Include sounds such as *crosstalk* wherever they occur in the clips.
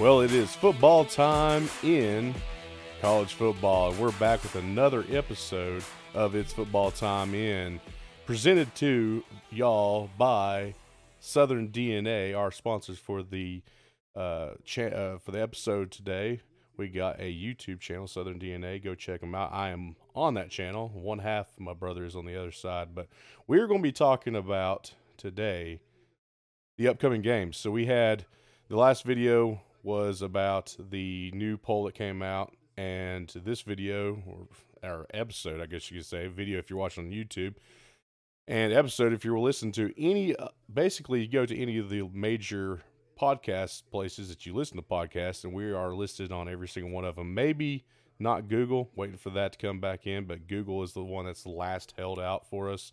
Well, it is football time in college football. We're back with another episode of It's Football Time in, presented to y'all by Southern DNA, our sponsors for the uh, cha- uh, for the episode today. We got a YouTube channel, Southern DNA. Go check them out. I am on that channel. One half of my brother is on the other side, but we're going to be talking about today the upcoming games. So we had the last video was about the new poll that came out, and this video or our episode, I guess you could say, video if you're watching on YouTube, and episode if you're listening to any. Uh, basically, you go to any of the major podcast places that you listen to podcasts, and we are listed on every single one of them. Maybe not Google, waiting for that to come back in, but Google is the one that's last held out for us,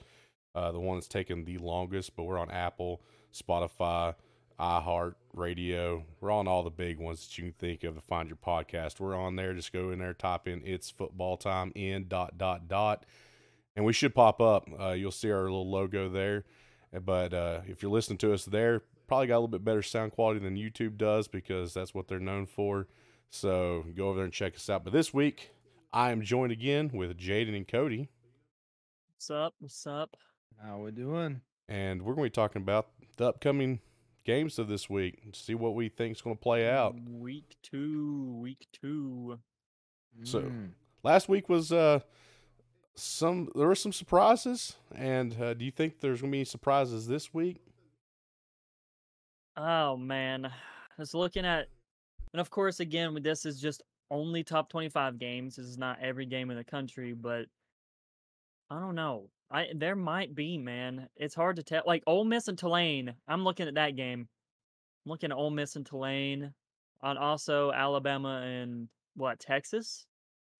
uh, the one that's taken the longest. But we're on Apple, Spotify, iHeart Radio. We're on all the big ones that you can think of to find your podcast. We're on there. Just go in there, type in "It's Football Time" in dot dot dot, and we should pop up. Uh, you'll see our little logo there. But uh, if you're listening to us there, probably got a little bit better sound quality than YouTube does because that's what they're known for. So go over there and check us out. But this week, I am joined again with Jaden and Cody, What's up? What's up? How we doing? and we're going to be talking about the upcoming games of this week. See what we think is going to play out. Week two. Week two. So- Mm. Last week was uh some there were some surprises, and uh, do you think there's going to be any surprises this week? Oh man, I was looking at, and of course, again, this is just only top twenty-five games. This is not every game in the country, but I don't know. I there might be man. It's hard to tell. Like Ole Miss and Tulane. I'm looking at that game. I'm looking at Ole Miss and Tulane, on also Alabama and what Texas.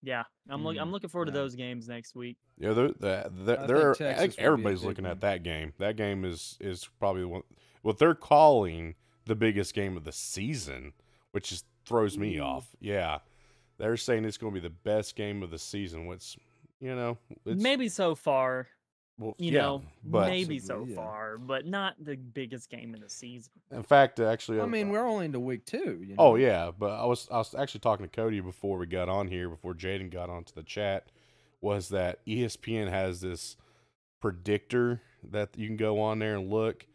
Yeah, I'm look, I'm Mm, looking forward to those games next week. Yeah, they're, they're, they're, I they're Texas think will be a everybody's looking one. at that game. That game is is probably one what they're calling the biggest game of the season, which just throws me Ooh. off. Yeah, they're saying it's going to be the best game of the season. What's you know, it's, Maybe so far, well, you yeah, know, but maybe so yeah. far, but not the biggest game in the season. in fact, actually, I uh, mean, we're only into week two. You know? Oh yeah, but I was I was actually talking to Cody before we got on here, before Jaden got onto the chat, was that ESPN has this predictor that you can go on there and look,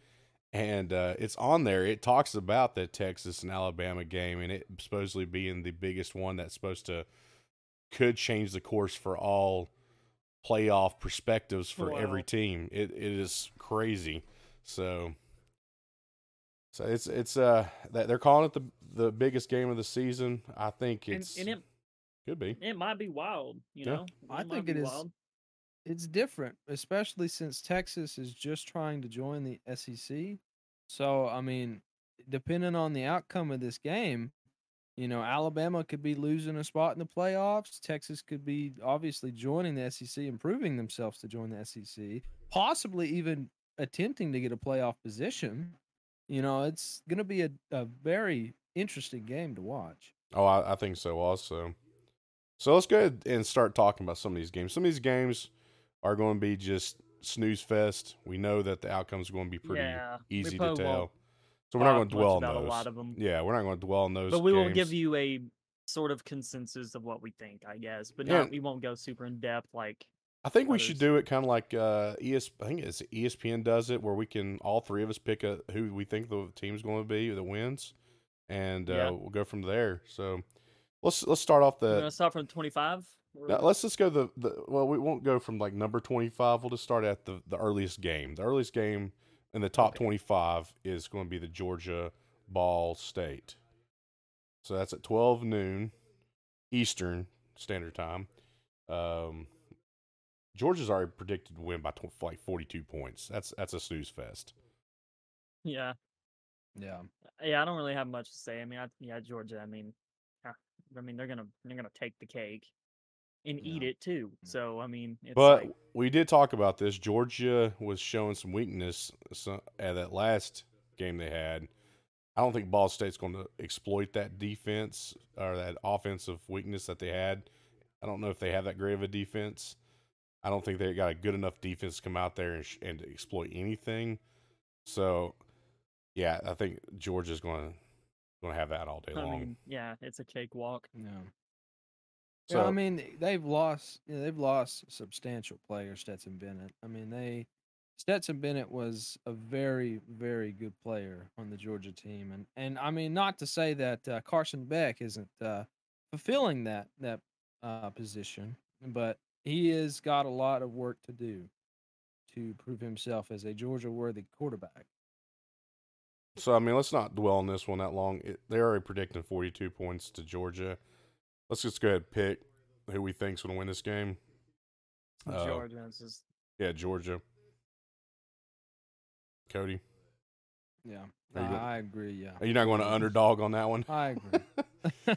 and uh, it's on there. It talks about the Texas and Alabama game, and it supposedly being the biggest one that's supposed to could change the course for all playoff perspectives for every team. It it is crazy. So so it's it's uh they're calling it the the biggest game of the season. I think it's and it, could be. it might be wild, you Yeah. know. I think be it is- wild. it's different, especially since Texas is just trying to join the SEC. So, I mean, depending on the outcome of this game, you know, Alabama could be losing a spot in the playoffs. Texas could be obviously joining the SEC, improving themselves to join the SEC, possibly even attempting to get a playoff position. You know, it's going to be a, a very interesting game to watch. Oh, I, I think so also. So let's go ahead and start talking about some of these games. Some of these games are going to be just snooze fest. We know that the outcome's going to be pretty Yeah, easy to probably won't tell. So we're not going to dwell on those. a lot of them. Yeah, we're not going to dwell on those. But we will give you a sort of consensus of what we think, I guess. But Yeah. not we won't go super in depth like I think we should do it kind of like uh, ES. I think it's ESPN does it, where we can all three of us pick a who we think the team's going to be that wins, and uh, Yeah. we'll go from there. So let's let's start off the. start from twenty five. Now, let's just go the, the well. We won't go from like number twenty five. We'll just start at the the earliest game. The earliest game in the top Okay. twenty five is going to be the Georgia Ball State. So that's at twelve noon Eastern Standard Time. Um, Georgia's already predicted to win by tw- like forty two points. That's that's a snooze fest. Yeah. Yeah. Yeah, I don't really have much to say. I mean, I, yeah, Georgia. I mean, yeah, I mean they're gonna they're gonna take the cake and eat it too. Mm. So I mean, it's but like, we did talk about this. Georgia was showing some weakness at that last game they had. I don't think Ball State's going to exploit that defense or that offensive weakness that they had. I don't know if they have that great of a defense. I don't think they got a good enough defense to come out there and, sh- and exploit anything. So, yeah, I think Georgia's going to Gonna have that all day I long. mean, yeah, it's a cakewalk. Yeah. So yeah, I mean they've lost. You know, they've lost substantial players. Stetson Bennett. I mean they. Stetson Bennett was a very, very good player on the Georgia team, and and I mean not to say that uh, Carson Beck isn't uh, fulfilling that that uh, position, but he has got a lot of work to do to prove himself as a Georgia worthy quarterback. So I mean, let's not dwell on this one that long. It, they're already predicting 42 points to Georgia. Let's just go ahead and pick who we think's going to win this game. Uh, Georgia is just Yeah, Georgia. Cody, Yeah, Are I, go- I agree. Yeah, are you not going to underdog on that one? I agree. *laughs* no,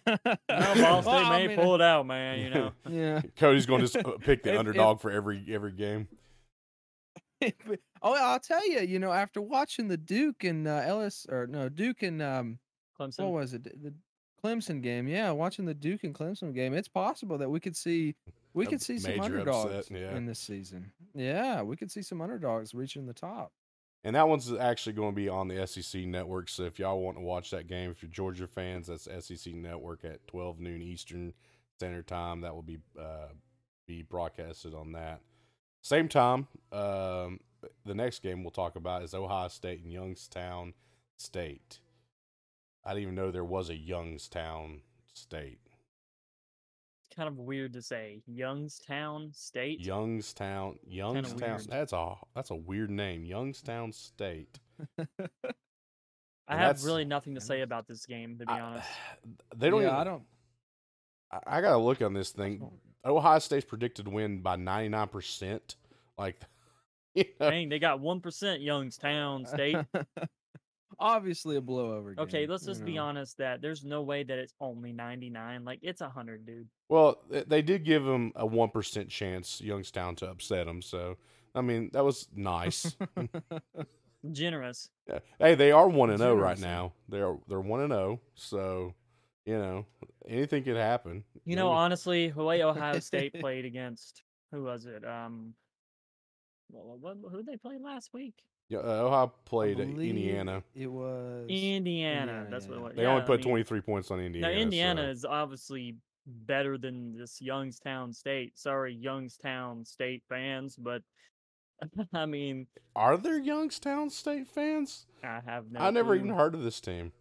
Ball State Well, I may mean, pull it out, man. You know, *laughs* Yeah. *laughs* Cody's going to just uh, pick the If- if- underdog for every every game. But- oh, I'll tell you. You know, after watching the Duke and uh, Ellis, or no, Duke and um, Clemson. what was it? The Clemson game. Yeah, watching the Duke and Clemson game, it's possible that we could see we could see some underdogs upset, yeah. in this season. Yeah, we could see some underdogs reaching the top. And that one's actually going to be on the SEC network. So if y'all want to watch that game, if you're Georgia fans, that's SEC network at 12 noon Eastern Standard Time. That will be uh, be broadcasted on that. Same time, um, the next game we'll talk about is Ohio State and Youngstown State. I didn't even know there was a Youngstown State. It's kind of weird to say. Youngstown State. Youngstown, Youngstown. weird. That's a that's a weird name. Youngstown State. *laughs* I have really nothing to say about this game, to be I- honest. *sighs* they don't. yeah, even, I don't. I, I gotta look on this thing. Ohio State's predicted win by ninety nine percent. Like, *laughs* you know, Dang, they got one percent Youngstown State. *laughs* Obviously, a blowover. Okay, let's you just be know. honest that there's no way that it's only 99. Like it's 100, dude. well, they did give them a one percent chance Youngstown to upset them. So, I mean, that was nice. *laughs* Generous. Yeah. hey, they are one and zero right now. They're they're one and zero. So, you know, anything could happen. You know, honestly, the way Ohio State *laughs* played against who was it? Um, what, what who they played last week? Yeah, uh, Ohio I played Indiana. It was Indiana. Indiana, That's what it yeah. was. They Yeah, only I put mean, twenty three points on Indiana. Now Indiana so- is obviously better than this Youngstown State. Sorry, Youngstown State fans, but *laughs* I mean, Are there Youngstown State fans? I have no. I never clue. even heard of this team.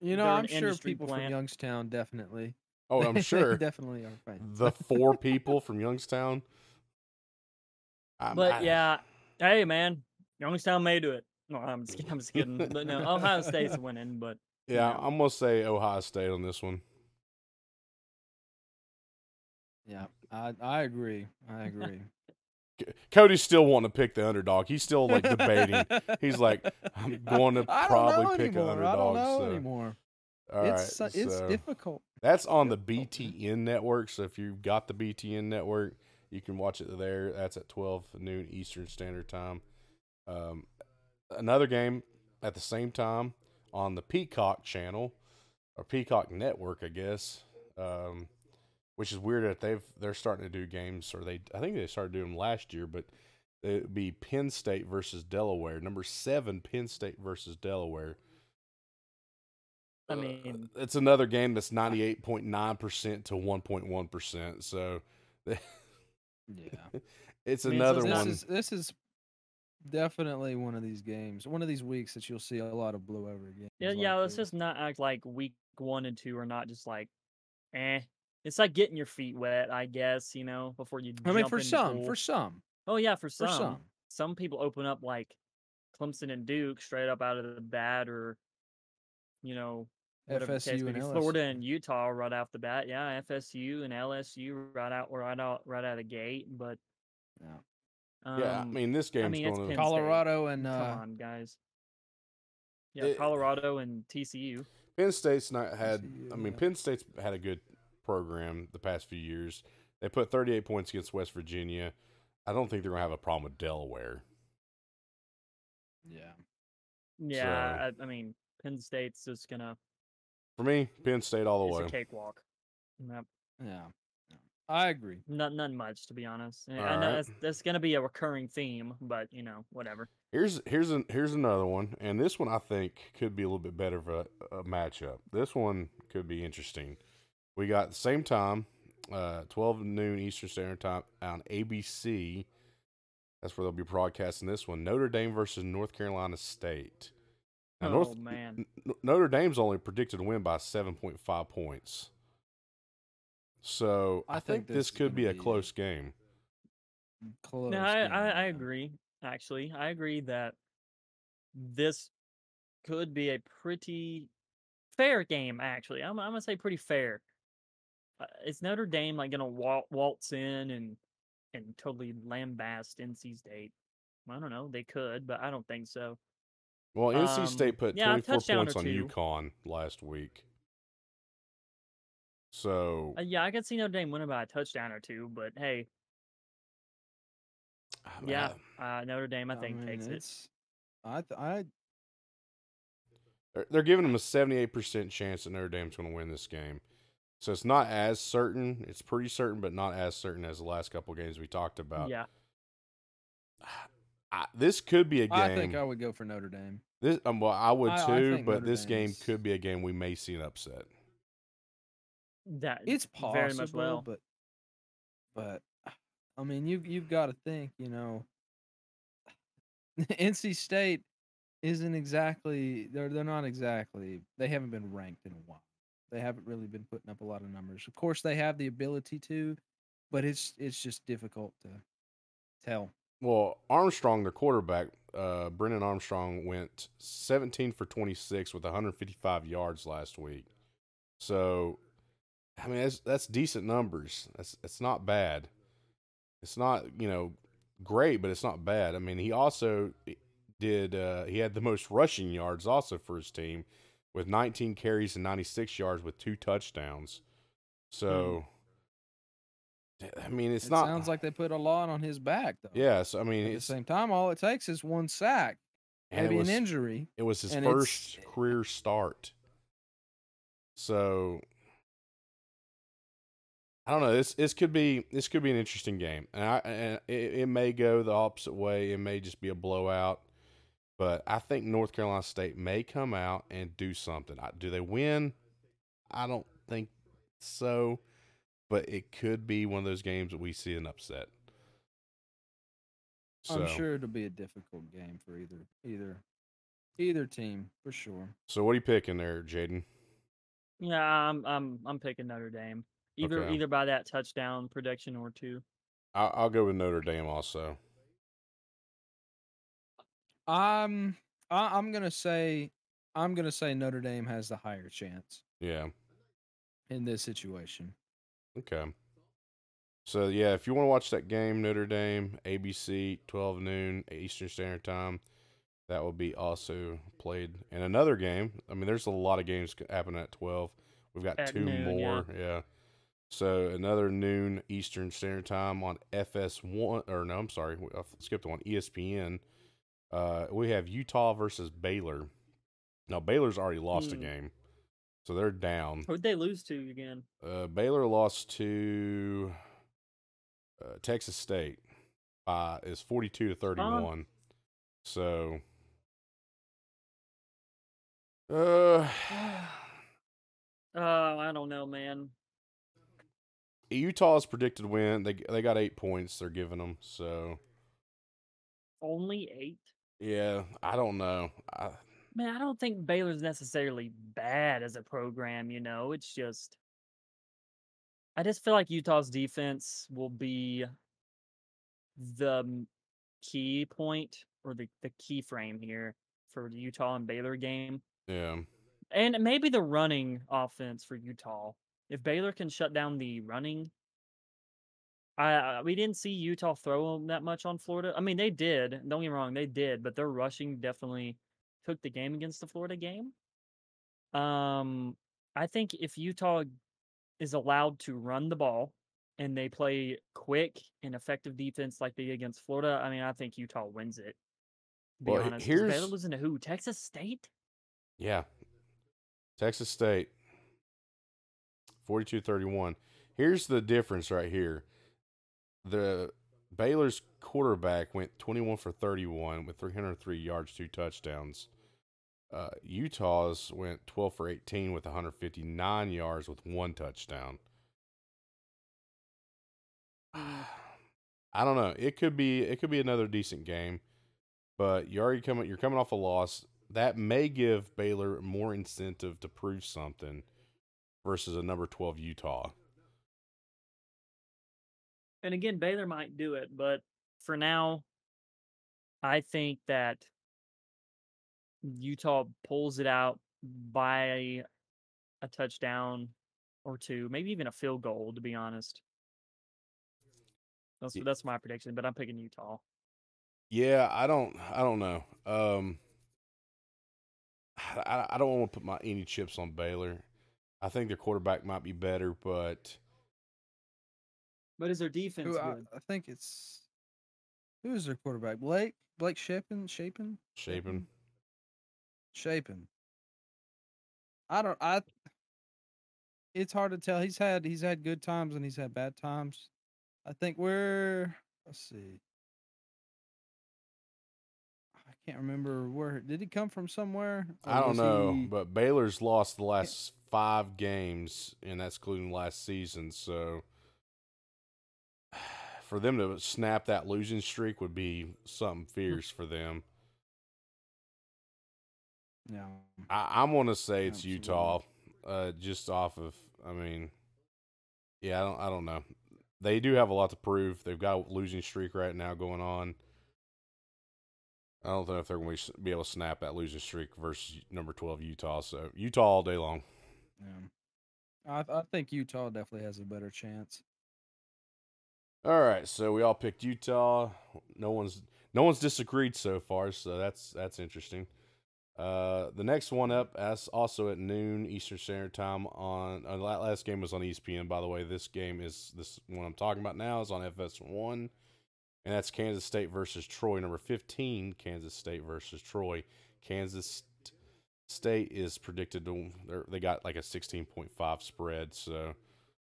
You know, They're I'm sure people plant. from Youngstown definitely. Oh, I'm *laughs* sure. definitely are fans. the four people from Youngstown. *laughs* I'm- But I- yeah, hey man, Youngstown may do it. No, I'm just, I'm just kidding. But no, Ohio State's *laughs* winning. But yeah, know. I'm gonna say Ohio State on this one. Yeah, I I agree. I agree. *laughs* C- Cody's still wanting to pick the underdog. He's still like debating. He's like, I'm *laughs* going to probably know pick an anymore. I don't know so- anymore. All right, it's su- it's so difficult. that's on the. BTN network. So if you've got the BTN network, you can watch it there. That's at 12 noon Eastern Standard Time. Um, another game at the same time on the Peacock channel or Peacock network, I guess. Um, which is weird that they've they're starting to do games, or they I think they started doing them last year, but it'd be Penn State versus Delaware. Number seven, Penn State versus Delaware. I Uh, mean, it's another game that's ninety eight point nine percent to one point one percent. So *laughs* Yeah. it's I mean, another it's this one. is this is definitely one of these games, one of these weeks that you'll see a lot of blowover games. yeah, like yeah. Let's this. just not act like week one and two are not just like, eh. It's like getting your feet wet, I guess. You know, before you. I mean, for some, for some, oh yeah, for for some. some. some people open up like Clemson and Duke straight up out of the bat, or you know, FSU and. Florida and Utah right off the bat. Yeah, FSU and LSU right out right out right out of the gate. But Yeah. Um, yeah, I mean this game's mean, it's going to Penn State. Colorado and come uh, on, guys. Yeah, It- Colorado and TCU. Penn State's not had. TCU, I mean, yeah. Penn State's had a good program the past few years. They put 38 points against West Virginia. I don't think they're going to have a problem with Delaware. yeah. Yeah, I, I mean, Penn State's just gonna For me, Penn State all the it's way. a cakewalk. Yep. Yeah. I agree. Not nothing much to be honest. I- I know right. that's, that's gonna be a recurring theme, but you know whatever. Here's here's an here's another one, and this one I think could be a little bit better of a, a matchup. This one could be interesting. We got the same time, uh, twelve noon Eastern Standard Time on ABC. That's where they'll be broadcasting this one. Notre Dame versus North Carolina State. Now, oh North man, N- Notre Dame's only predicted to win by seven point five points. So I, I think, think this this could be a be- close game. Close. no, I, game, I I agree. Actually, I agree that this could be a pretty fair game. Actually, I'm I'm gonna say pretty fair. Uh, is Notre Dame like gonna wal- waltz in and and totally lambast NC State? I don't know. They could, but I don't think so. Well, NC Um, State put yeah, 24 points on two. UConn last week. So, Uh, yeah, I could see Notre Dame winning by a touchdown or two, but hey, I mean, yeah, uh, Notre Dame I think mean, takes it. I th- I they're, they're giving them a 78% chance that Notre Dame's going to win this game. So it's not as certain. It's pretty certain, but not as certain as the last couple games we talked about. Yeah, I, this could be a game. I think I would go for Notre Dame. this, um, well, I would I- I too, but Notre this game could be a game we may see an upset. That It's possible, very much well. but but I mean, you you've got to think, you know, *laughs* NC State isn't exactly they're they're not exactly they haven't been ranked in a while. They haven't really been putting up a lot of numbers. Of course, they have the ability to, but it's it's just difficult to tell. Well, Armstrong, the quarterback, uh, Brennan Armstrong, went 17 for 26 with 155 yards last week. So, I mean, that's that's decent numbers. That's it's not bad. It's not you know great, but it's not bad. I mean, he also eh, did uh, he had the most rushing yards also for his team with 19 carries and 96 yards with two touchdowns. So, hmm. eh, I mean, it's it not. sounds like they put a lot on his back, though. Yes, I mean At the same time, all it takes is one sack, and maybe was- an injury. It was his first career start. So I don't know. This this could be this could be an interesting game, and I and it, it may go the opposite way. It may just be a blowout, but I think North Carolina State may come out and do something. I- Do they win? I don't think so, but it could be one of those games that we see an upset. I'm sure it'll be a difficult game for either either either team for sure. So what are you picking there, Jaden? Yeah, I'm I'm I'm picking Notre Dame. Either Okay. either by that touchdown prediction or two. I'll, I'll go with Notre Dame also. I'm I, I'm gonna say I'm gonna say Notre Dame has the higher chance Yeah. in this situation. Okay. So yeah, if you want to watch that game, Notre Dame, ABC, twelve noon Eastern Standard Time, that will be also played. And another game. I mean, there's a lot of games c- happening at twelve. We've got At two noon, yeah. more. Yeah. So another noon Eastern Standard Time on FS1, or no, I'm sorry, I skipped one. ESPN. Uh, we have Utah versus Baylor. Now Baylor's already lost a Hmm. game, so they're down. Who'd they lose to again? Uh, Baylor lost to uh, Texas State by is forty two to thirty one. So, uh, *sighs* Oh, I don't know, man. Utah's predicted win. They they got eight points. They're giving them. So Only eight. yeah, I don't know. I, Man, I don't think Baylor's necessarily bad as a program, you know. It's just I just feel like Utah's defense will be the key point or the, the key frame here for the Utah and Baylor game. yeah, And maybe the running offense for Utah. If Baylor can shut down the running, I, we didn't see Utah throw 'em that much on Florida. I mean, they did. Don't get me wrong, they did, but their rushing definitely took the game against the Florida game. Um, I think if Utah is allowed to run the ball and they play quick and effective defense like they did against Florida, I mean, I think Utah wins it. Be Well, honest, 'cause Baylor losing to who? Texas State. yeah. Texas State 42-31. here's the difference right here. The Baylor's quarterback went 21 for 31 with 303 yards, two touchdowns. Uh, Utah's went 12 for 18 with 159 yards with one touchdown. *sighs* I don't know. It could be it could be another decent game, but you already coming you're coming off a loss. That may give Baylor more incentive to prove something versus a number 12 Utah. And again, Baylor might do it, but for now, I think that Utah pulls it out by a touchdown or two, maybe even a field goal, to be honest. That's Ye- that's my prediction, but I'm picking Utah. Yeah, I don't I don't know. Um *sighs* I, I don't want to put my any chips on Baylor. I think their quarterback might be better, but But is their defense Who, I, good? I think it's who is their quarterback? Blake Blake Shapen Shapen Shapen. Shapen. I don't. I. It's hard to tell. He's had he's had good times and he's had bad times. I think we're. Let's see. I can't remember where did he come from somewhere. I don't know, he- but Baylor's lost the last five games, and that's including last season. So *sighs* for them to snap that losing streak would be something fierce for them. yeah. I, I'm going to say it's Absolutely. Utah, uh, just off of. I mean, yeah, I don't. I don't know. They do have a lot to prove. They've got a losing streak right now going on. I don't know if they're going to be able to snap that losing streak versus number 12 Utah. So Utah all day long. Yeah. I I think Utah definitely has a better chance. All right, so we all picked Utah. No one's no one's disagreed so far, so that's that's interesting. Uh, the next one up, as also at noon Eastern Standard Time on uh, last game was on ESPN. By the way, this game is this one I'm talking about now is on FS1, and that's Kansas State versus Troy. Number 15, Kansas State versus Troy. Kansas State is predicted to they're- they got like a 16.5 spread, so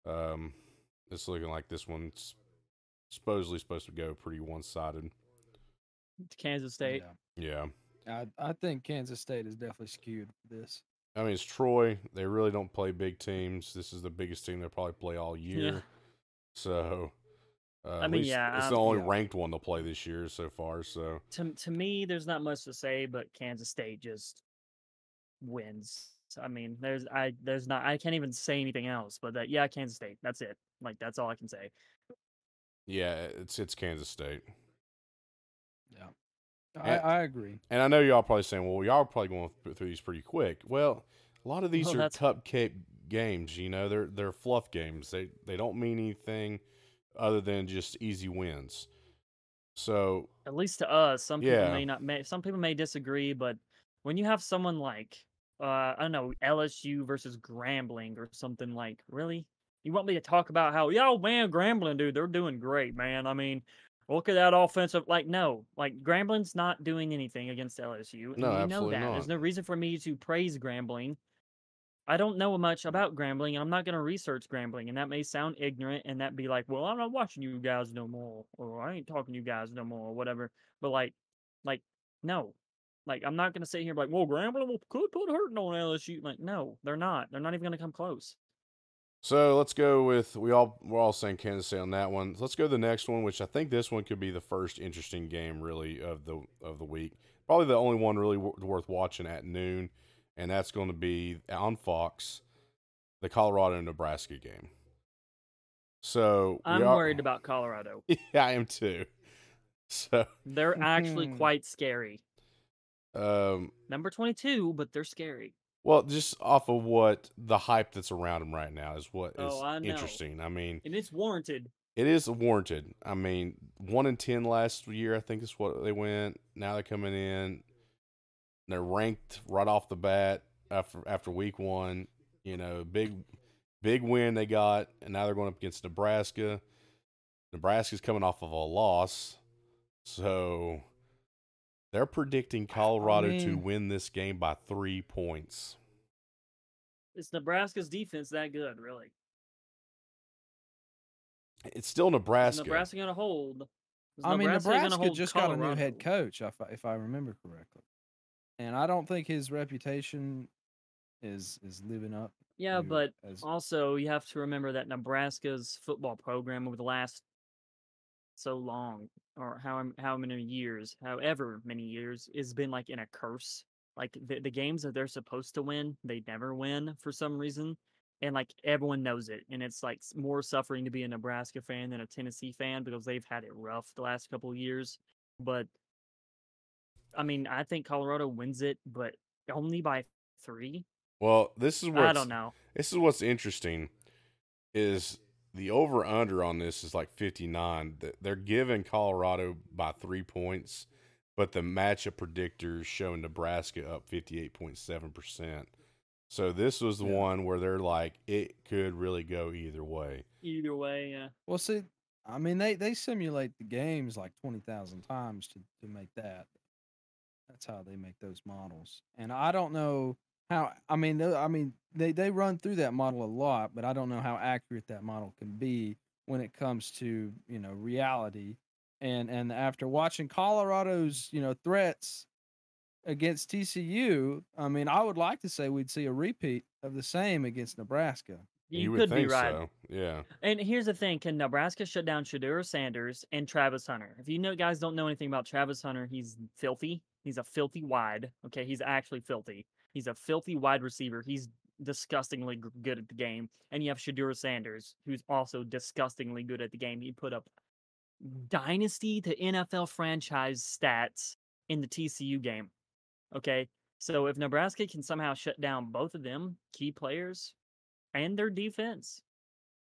um, it's looking like this one's supposedly supposed to go pretty one sided. Kansas State. Yeah. Yeah. I I think Kansas State is definitely skewed for this. I mean, it's Troy. They really don't play big teams. This is the biggest team they'll probably play all year. Yeah. So, uh, I mean, yeah, it's the only yeah. ranked one they'll play this year so far. So, To to me, there's not much to say, but Kansas State just wins. I mean, there's I there's not I can't even say anything else. But that yeah, Kansas State. That's it. Like that's all I can say. yeah, it's it's Kansas State. Yeah. I, Yeah. I agree. And I know y'all probably saying, well, y'all are probably going through these pretty quick. Well, a lot of these Well, are that's- cupcake games. You know, they're they're fluff games. They they don't mean anything other than just easy wins. So At least to us, some people Yeah. may not may some people may disagree, but when you have someone like uh I don't know, LSU versus Grambling or something like, really? You want me to talk about how, yo, man, Grambling, dude, they're doing great, man. I mean, look at that offensive. Like, no, like Grambling's not doing anything against LSU. And No, we know absolutely that. There's no reason for me to praise Grambling. I don't know much about Grambling, and I'm not going to research Grambling, and that may sound ignorant, and that be like, well, I'm not watching you guys no more, or I ain't talking to you guys no more, or whatever. But like, like, no, like I'm not going to sit here and be like, well, Grambling will- could put hurting on LSU. Like, no, they're not. They're not even going to come close. So let's go with we all we're all saying Kansas State on that one. Let's go to the next one, which I think this one could be the first interesting game really of the of the week. Probably the only one really w- worth watching at noon, and that's going to be on Fox, the Colorado Nebraska game. So we I'm are- worried *laughs* about Colorado. Yeah, I am too. So They're *laughs* actually Mhm. quite scary. Um, Number 22, but they're scary. well, just off of what the hype that's around them right now is what is Oh, I interesting. I mean, And it's warranted. It is warranted. I mean, one in ten last year, I think is what they went. Now they're coming in. They're ranked right off the bat after after week one. You know, big big win they got, and now they're going up against Nebraska. Nebraska's coming off of a loss, so they're predicting Colorado to mean- win this game by three points. Is Nebraska's defense that good, really? It's still Nebraska. Is Nebraska going to hold? Is I mean, Nebraska gonna Nebraska hold just got a new head coach, if I, if I remember correctly, and I don't think his reputation is is living up. Yeah, to but as, also you have to remember that Nebraska's football program over the last so long, or how how many years, however many years, has been like in a curse. Like the the games that they're supposed to win, they never win for some reason, and like everyone knows it, and it's like more suffering to be a Nebraska fan than a Tennessee fan because they've had it rough the last couple of years. But I mean, I think Colorado wins it, but only by three. well, this is where I don't know. This is what's interesting is the over under on this is like 59. They're giving Colorado by 3 points, but the matchup predictors show Nebraska up 58.7%. So this was the Yeah. one where they're like it could really go either way. Either way, yeah. well, see, I mean, they they simulate the games like twenty thousand times to to make that. That's how they make those models, and I don't know how. I mean, tho- I mean, they they run through that model a lot, but I don't know how accurate that model can be when it comes to you know reality. And and after watching Colorado's you know threats against TCU, I mean, I would like to say we'd see a repeat of the same against Nebraska. You, would could think be right. so. Yeah. And here's the thing: Can Nebraska shut down Shedeur Sanders and Travis Hunter? If you know guys don't know anything about Travis Hunter, he's filthy. He's a filthy wide. Okay, he's actually filthy. He's a filthy wide receiver. He's disgustingly good at the game. And you have Shedeur Sanders, who's also disgustingly good at the game. He put up dynasty to NFL franchise stats in the TCU game. Okay, so if Nebraska can somehow shut down both of them key players and their defense,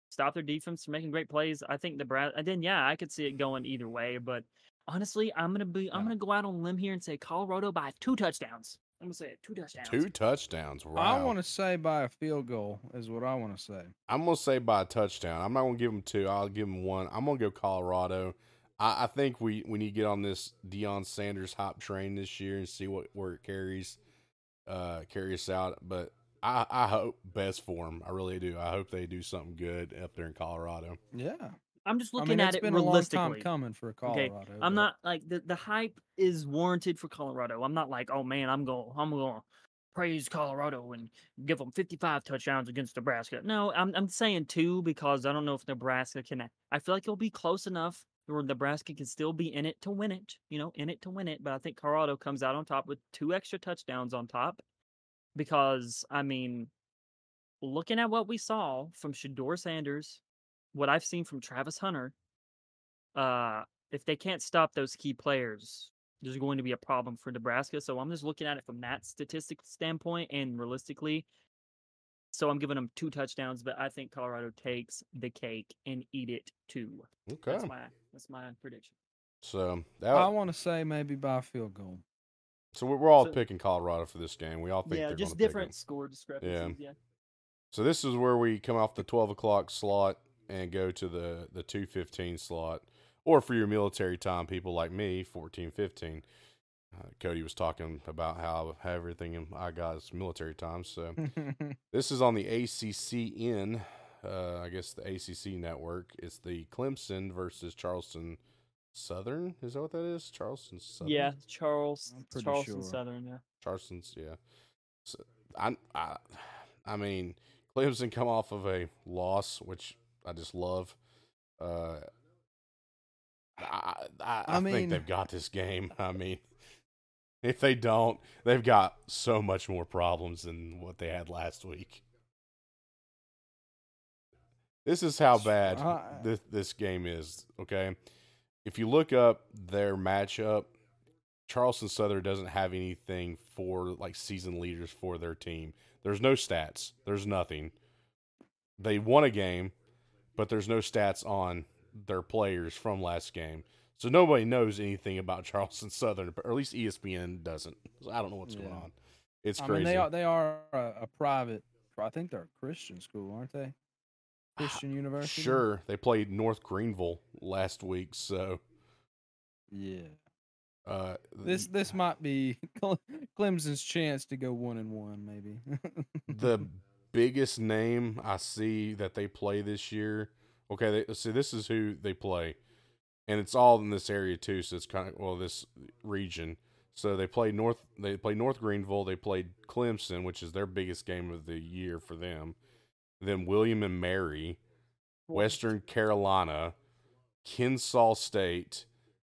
stop their defense from making great plays. I think the Brad. And then yeah, I could see it going either way. But honestly, I'm gonna be. I'm Yeah. gonna go out on a limb here and say Colorado by two touchdowns. I'm gonna say it, two touchdowns. Two touchdowns. Wow. I want to say by a field goal is what I want to say. I'm gonna say by a touchdown. I'm not gonna give them two. I'll give them one. I'm gonna go Colorado. I, I think we, we need to get on this Deion Sanders hop train this year and see what where it carries uh carry us out. But I, I hope best for them. I really do. I hope they do something good up there in Colorado. Yeah, I'm just I looking mean at it's it been a long time realistically. coming for Okay, Colorado. I'm but- not like the the hype is warranted for Colorado. I'm not like, oh man, I'm going I'm going to praise Colorado and give them 55 touchdowns against Nebraska. No, I'm I'm saying two because I don't know if Nebraska can. I feel like it'll be close enough where Nebraska can still be in it to win it. You know, in it to win it. But I think Colorado comes out on top with two extra touchdowns on top because I mean, looking at what we saw from Shedeur Sanders, what I've seen from Travis Hunter, uh, if they can't stop those key players, there's going to be a problem for Nebraska. So I'm just looking at it from that statistic standpoint and realistically. So I'm giving them two touchdowns, but I think Colorado takes the cake and eat it too. Okay. That's my that's my prediction. So that I want to say maybe by a field goal. so we're, we're all So- picking Colorado for this game. We all think yeah, just gonna pick 'em. different score discrepancies. Yeah. So this is where we come off the twelve o'clock slot and go to the the two fifteen slot, or for your military time people like me, fourteen fifteen. Uh, Cody was talking about how, how everything I got is military time. So *laughs* this is on the ACCN, uh, I guess the ACC network. It's the Clemson versus Charleston Southern. Is that what that is? Charleston Southern. Yeah, Charles Charleston sure. Southern. Yeah. Charleston's, yeah. So I, I, I mean, Clemson come off of a loss, which I just love. Uh, I, I, I, I think mean- they've got this game. I mean, if they don't, they've got so much more problems than what they had last week. This is how bad Uh, this, this game is. Okay, if you look up their matchup, Charleston Southern doesn't have anything for like season leaders for their team. There's no stats. There's nothing. They won a game, but there's no stats on their players from last game. So nobody knows anything about *laughs* Charleston Southern, or at least ESPN doesn't. So I don't know what's going on. It's I crazy. mean, they are they are a, a private. I think they're a Christian school, aren't they? *sighs* Christian university. Sure, they played North Greenville last week, so Yeah. uh, This this might be *laughs* Clemson's chance to go one and one, maybe. *laughs* the biggest name I see that they play this year Okay, they, see, this is who they play, and it's all in this area too. So it's kind of well, this region. So they play North. They play North Greenville. They played Clemson, which is their biggest game of the year for them. Then William and Mary, Western Carolina, Kennesaw State,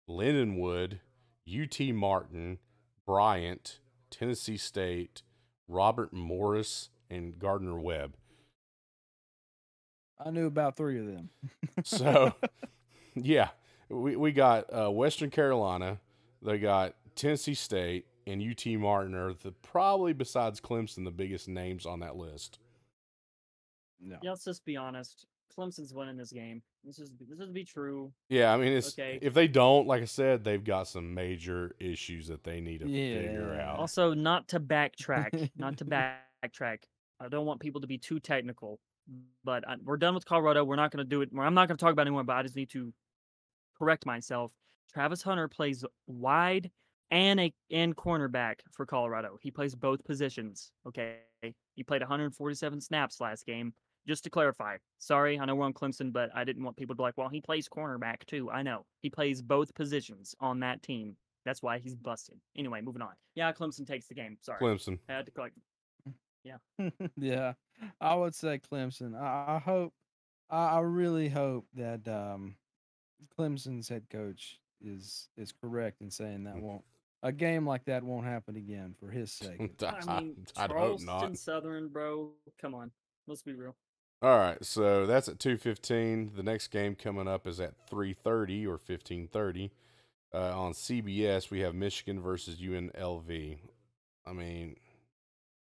Lindenwood, UT Martin, Bryant, Tennessee State, Robert Morris, and Gardner Webb. I knew about three of them. So, *laughs* yeah, we, we got uh, Western Carolina, they got Tennessee State, and UT Martin are the probably besides Clemson the biggest names on that list. no. Yeah, let's just be honest. Clemson's winning this game. This is this is be true. Yeah, I mean, it's Okay. if they don't, like I said, they've got some major issues that they need to figure out. Also, not to backtrack, not to *laughs* backtrack. I don't want people to be too technical, but I, we're done with Colorado. We're not going to do it. I'm not going to talk about it anymore. But I just need to correct myself. Travis Hunter plays wide and a and cornerback for Colorado. He plays both positions. Okay, he played 147 snaps last game. Just to clarify, sorry, I know we're on Clemson, but I didn't want people to be like, "Well, he plays cornerback too." I know he plays both positions on that team. That's why he's busted. Anyway, moving on. Yeah, Clemson takes the game. Sorry, Clemson. I had to collect. Yeah, *laughs* yeah. I would say Clemson. I, I hope, I, I really hope that um, Clemson's head coach is is correct in saying that won't a game like that won't happen again for his *laughs* sake. I mean, I'd hope Charleston not. Southern, bro. Come on, let's be real. All right, so that's at two fifteen. The next game coming up is at three thirty or fifteen thirty. Uh, on CBS, we have Michigan versus UNLV. I mean,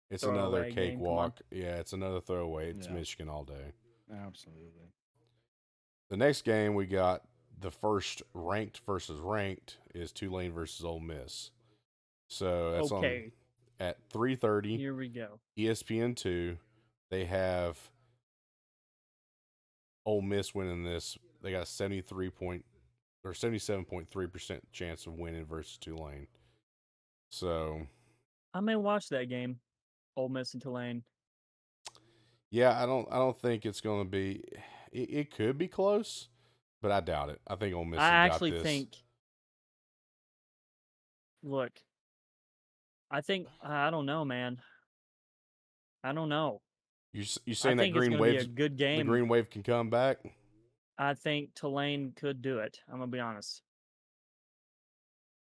it's another Throwaway game, come on. cakewalk. Yeah, it's another throwaway. It's Yeah. Michigan all day. Absolutely. The next game we got the first ranked versus ranked is Tulane versus Ole Miss. So that's okay, on at three thirty. here we go. ESPN two, they have Ole Miss winning this. They got a seventy three point or seventy seven point three percent chance of winning versus Tulane. So I may watch that game. Ole Miss and Tulane. yeah, I don't I don't think it's going to be. It, it could be close, but I doubt it. I think Ole Miss. I actually think. Look, I think I don't know, man. I don't know. you you saying that Green going to be Wave good the. Green Wave can come back. I think Tulane could do it. I'm gonna be honest.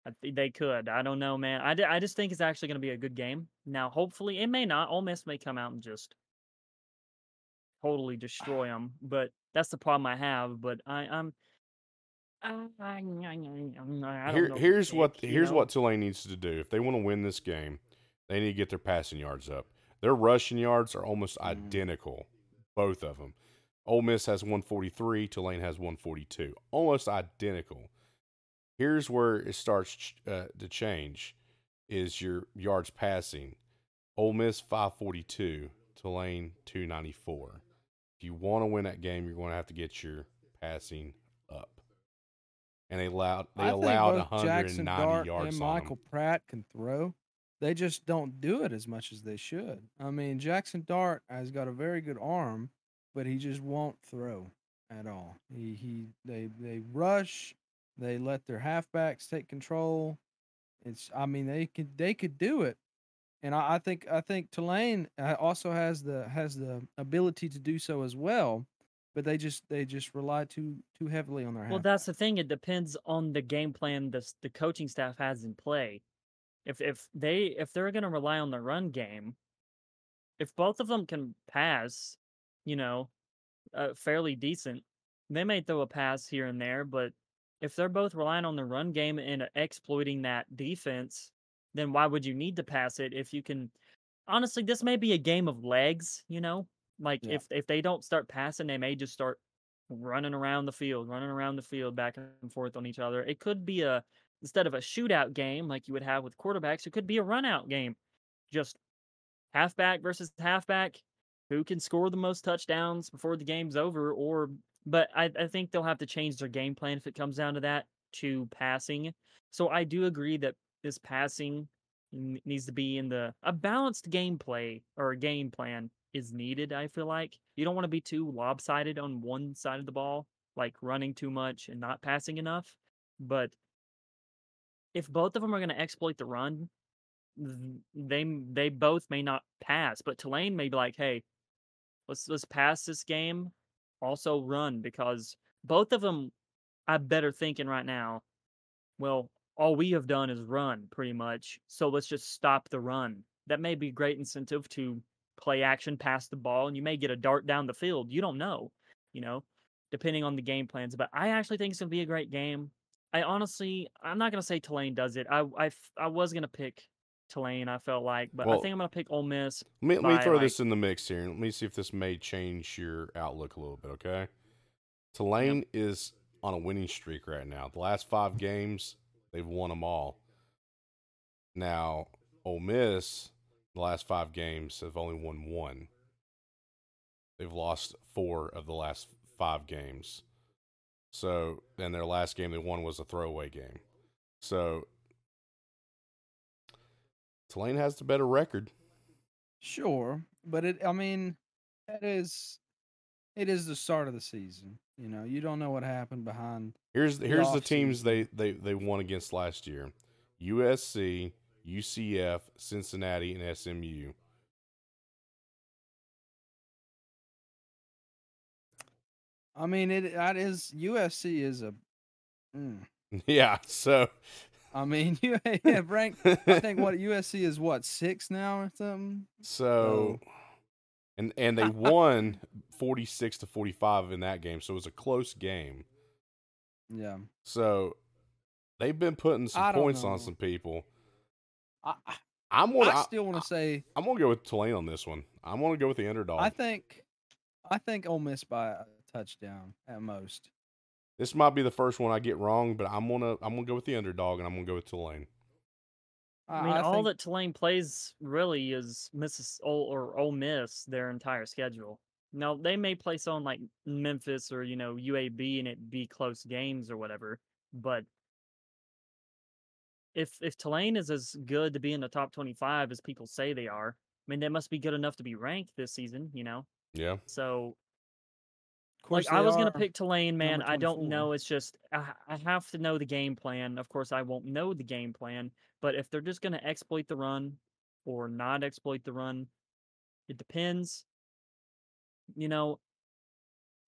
I think they could. I don't know, man. I, d- I just think it's actually gonna be a good game. Now, hopefully, it may not. Ole Miss may come out and just totally destroy *sighs* them, but that's the problem I have. But I, I'm. I, I, I, I Here, here's what here's know? what Tulane needs to do if they want to win this game. They need to get their passing yards up. Their rushing yards are almost Mhm. identical, both of them. Ole Miss has 143, Tulane has 142, almost identical. Here's where it starts ch- uh, to change: is your yards passing. Ole Miss 542, Tulane 294. If you want to win that game, you're going to have to get your passing up. And they allowed they I allowed both Jackson 190 Dart yards and Michael. Pratt can throw. They just don't do it as much as they should. I mean, Jackson Dart has got a very good arm, but he just won't throw at all. He he they they rush, they let their halfbacks take control. It's I mean they could they could do it, and I, I think I think Tulane uh, also has the has the ability to do so as well, but they just they just rely too too heavily on their Well, half. that's the thing. It depends on the game plan the the coaching staff has in play. If if they if they're going to rely on the run game, if both of them can pass, you know, uh, fairly decent, they may throw a pass here and there. But if they're both relying on the run game and exploiting that defense, then why would you need to pass it if you can? Honestly, this may be a game of legs. You know, like Yeah. if if they don't start passing, they may just start running around the field, running around the field back and forth on each other. It could be a instead of a shootout game like you would have with quarterbacks, it could be a run out game. Just halfback versus halfback, who can score the most touchdowns before the game's over or but I, I think they'll have to change their game plan if it comes down to that to passing. So I do agree that this passing needs to be in the a balanced gameplay or a game plan is needed. I feel like you don't want to be too lopsided on one side of the ball, like running too much and not passing enough. But if both of them are going to exploit the run, they they both may not pass. But Tulane may be like, hey, let's let's pass this game, also run because both of them, I better thinking right now. Well, all we have done is run pretty much. So let's just stop the run. That may be great incentive to play action, pass the ball, and you may get a dart down the field. You don't know, you know, depending on the game plans. But I actually think it's going to be a great game. I honestly, I'm not going to say Tulane does it. I, I, I was going to pick Tulane, I felt like, but Well- I think I'm going to pick Ole Miss. Let me, let me throw like- this in the mix here. Let me see if this may change your outlook a little bit, okay? Tulane is on a winning streak right now. The last five games, they've won them all. Now, Ole Miss, the last five games, have only won one. They've lost four of the last five games. So, and their last game they won was a throwaway game. So, Tulane has the better record. Sure, but it. I mean, that is, it is the start of the season. You know, you don't know what happened behind. Here's the here's the teams they, they they won against last year: USC, UCF, Cincinnati, and SMU. I mean, it that is USC is a. Mm, *laughs* Yeah, so I mean, *laughs* you have ranked. I think what *laughs* USC is what six now or something. so and and they won forty six to forty five in that game, so it was a close game. Yeah, So they've been putting some points on some people. I I'm gonna I I, still want to say I'm gonna go with Tulane on this one. I'm gonna go with the underdog. I think, I think Ole Miss by a touchdown at most. This might be the first one I get wrong, but I'm gonna I'm gonna go with the underdog and I'm gonna go with Tulane. I mean, all think, that Tulane plays really is Missis Ole or Ole Miss their entire schedule. Now they may play someone like Memphis or you know UAB and it be close games or whatever, but if if Tulane is as good to be in the top twenty five as people say they are, I mean they must be good enough to be ranked this season, you know. Yeah. So of course like I was gonna are- pick Tulane, man. I don't know. It's just I, I have to know the game plan. Of course, I won't know the game plan. But if they're just gonna exploit the run or not exploit the run, it depends. You know,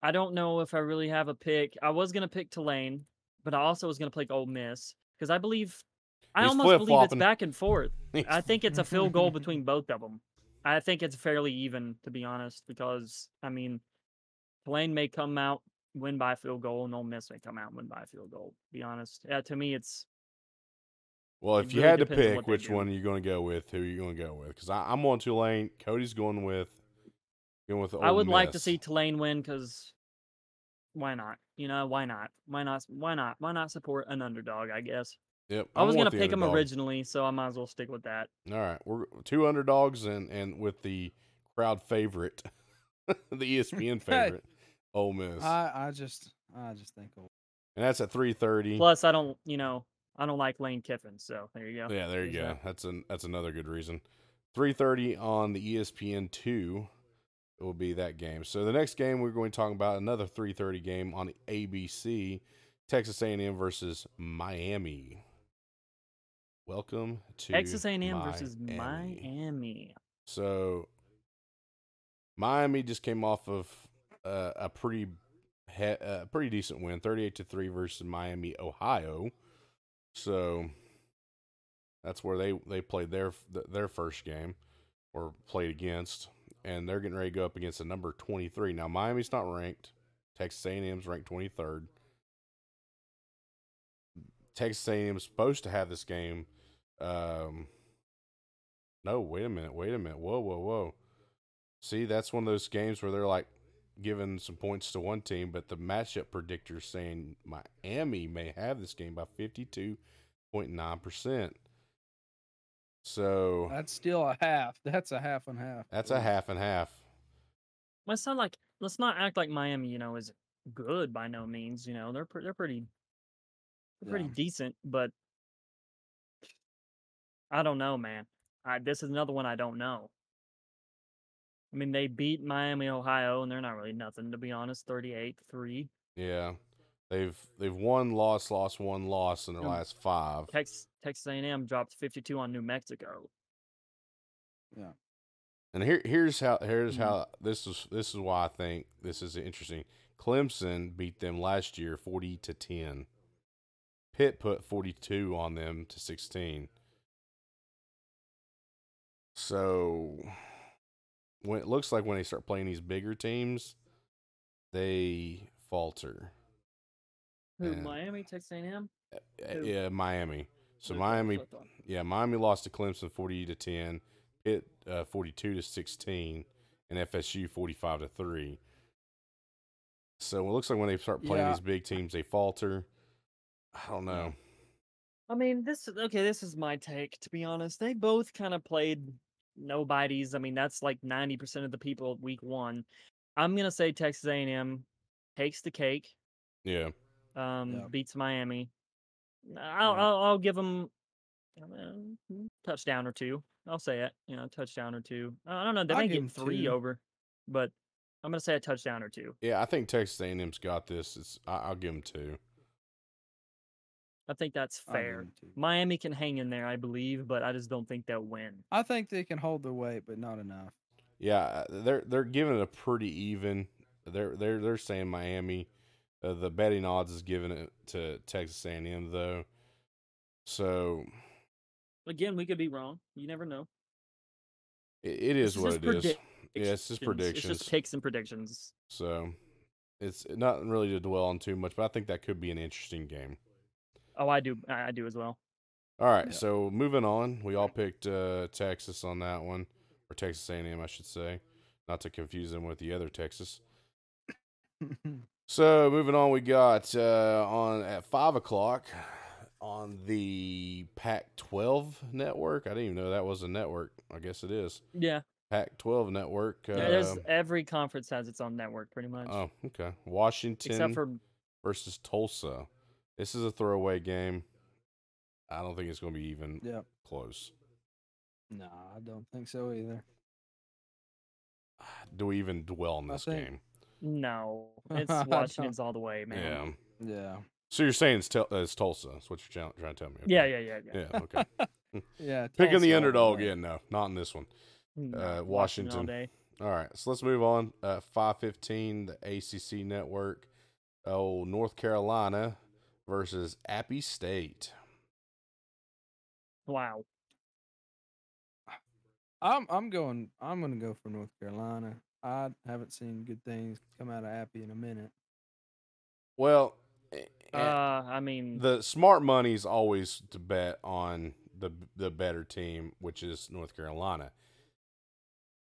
I don't know if I really have a pick. I was gonna pick Tulane, but I also was gonna pick Ole Miss because I believe I He's almost believe it's back and forth. I think it's a field goal *laughs* between both of them. I think it's fairly even, to be honest, because I mean, Tulane may come out win by a field goal, and Ole Miss may come out and win by a field goal. To be honest, yeah, to me, it's Well, It if you really had to depends on pick which do. one you're going to go with, who are you going to go with? Because I'm on Tulane. Cody's going with going with. I Ole would like to Miss. see Tulane win because why not? You know, why not? Why not? Why not? Why not support an underdog? I guess Yep, I I'm was going gonna the pick them originally, so I might as well stick with that. All right, we're two underdogs and and with the crowd favorite, *laughs* the ESPN *laughs* favorite, Ole Miss, I I just I just think Ole- and that's at three thirty. Plus, I don't, you know, I don't like Lane Kiffin, so there you go. Yeah, there you There's go. that. That's an that's another good reason. Three thirty on the ESPN two. It will be that game. So the next game we're going to talk about another three thirty game on ABC, Texas A and M versus Miami. Welcome to Texas A&M versus Miami. So Miami just came off of a pretty pretty decent win, thirty-eight to three versus Miami, Ohio. So that's where they they played their their first game or played against, and they're getting ready to go up against the number twenty-three. Now Miami's not ranked. Texas A&M's ranked twenty-third. Texas A&M supposed to have this game. Um, no, wait a minute, wait a minute, whoa, whoa, whoa. See, that's one of those games where they're like giving some points to one team, but the matchup predictor's saying Miami may have this game by fifty-two point nine percent. So that's still a half. That's a half and half. that's a half and half. Let's not like let's not act like Miami, you know, is good by no means. You know, they're pre- they're pretty they're pretty decent, but I don't know, man. I, this is another one I don't know. I mean, they beat Miami, Ohio, and they're not really nothing to be honest. Thirty-eight three. Yeah, they've they've won, lost, lost, one, loss in their Um, last five. Texas Texas A&M dropped fifty-two on New Mexico. Yeah. And here here's how here's Mhm. how this is this is why I think this is interesting. Clemson beat them last year forty to ten. Pitt put forty two on them to sixteen. So when it looks like when they start playing these bigger teams, they falter. Who? Yeah. Miami, Texas A&M. Uh, Who? Yeah, Miami. So Who- Miami who I thought? yeah, Miami lost to Clemson forty to ten, Pitt uh, forty two to sixteen, and FSU forty five to three. So it looks like when they start playing Yeah. these big teams, they falter. I don't know. I mean, this is okay. This is my take. To be honest, they both kind of played nobodies. I mean, that's like ninety percent of the people at week one. I'm gonna say Texas A&M takes the cake. Yeah, Um, Yeah. beats Miami. I'll, Yeah. I'll I'll give them uh, mm, mm, touchdown or two. I'll say it. You know, touchdown or two. I don't know. They I'll may give three two. over, but I'm gonna say a touchdown or two. yeah. I think Texas A&M's got this. It's I'll give them two. I think that's I'll give fair. 'em. Miami can hang in there, I believe, but I just don't think they'll win. I think they can hold their weight, but not enough. Yeah, uh, they're they're giving it a pretty even. They're they're they're saying Miami. Uh, the betting odds is giving it to Texas A&M though. So Again, we could be wrong. You never know. it, it This what just it is. predict- Yeah, it's just It's predictions. just picks and predictions. So it's not really to dwell on too much, but I think that could be an interesting game. Oh, I do. I do as well. All right, Yeah. so moving on, we all picked uh, Texas on that one, or Texas A&M, I should say, not to confuse them with the other Texas. *laughs* So moving on, we got uh, on at five o'clock on the Pac-12 network. I didn't even know that was a network. I guess it is Yeah. Pac-12 network. Uh, yeah there's every conference has its own network, pretty much, oh, okay. Washington except for versus Tulsa. This is a throwaway game. I don't think it's going to be even yep. close. No, I don't think so either. Do we even dwell on this think- game? no. *laughs* It's Washington's all the way, man. Yeah. Yeah. So you're saying it's, tel- uh, it's Tulsa? That's what you're trying, trying to tell me? okay. Yeah, yeah, yeah, yeah. Yeah. Okay. *laughs* Yeah. Picking the Tulsa all underdog way. again. No, not in this one. No, Uh, all Washington. day. All right, so let's move on. Uh, Five fifteen, the ACC network. Oh, North Carolina versus Appy State. Wow. I'm I'm going I'm gonna go for North Carolina. I haven't seen good things come out of Appy in a minute. Well, eh, Uh, eh, I mean, the smart money is always to bet on the the better team, which is North Carolina.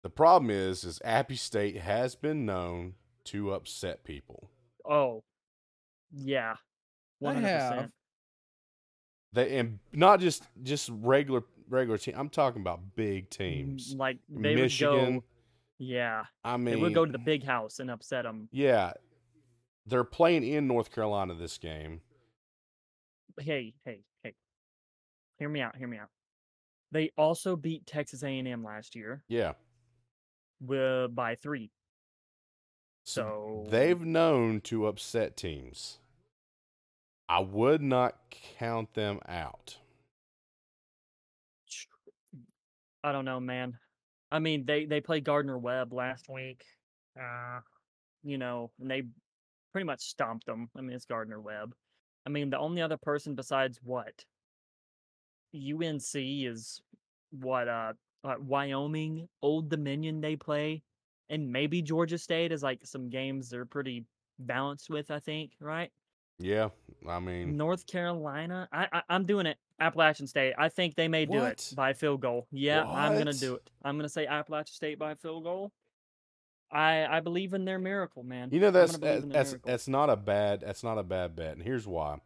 The problem is, is Appy State has been known to upset people. oh, yeah, They one hundred have. They and not just just regular regular team. I'm talking about big teams. Like they Michigan. would go, yeah, I mean, they would go to the big house and upset them. Yeah, they're playing in North Carolina this game. Hey, hey, hey, hear me out. Hear me out. They also beat Texas A and M last year Yeah, wi- by three. so So they've known to upset teams. I would not count them out. I don't know, man. I mean, they they played Gardner Webb last week. Uh, you know, and they pretty much stomped them. I mean, it's Gardner Webb. I mean, the only other person besides what UNC is what uh, uh Wyoming, Old Dominion they play, and maybe Georgia State is like some games they're pretty balanced with. I think, right? Yeah, I mean, North Carolina. I, I I'm doing it. Appalachian State. I think they may do it by field goal. Yeah, I'm gonna do it. I'm gonna say Appalachian State by field goal. I I believe in their miracle, man. you know that's believe that- in their that's miracle. that's not a bad that's not a bad bet, and here's why.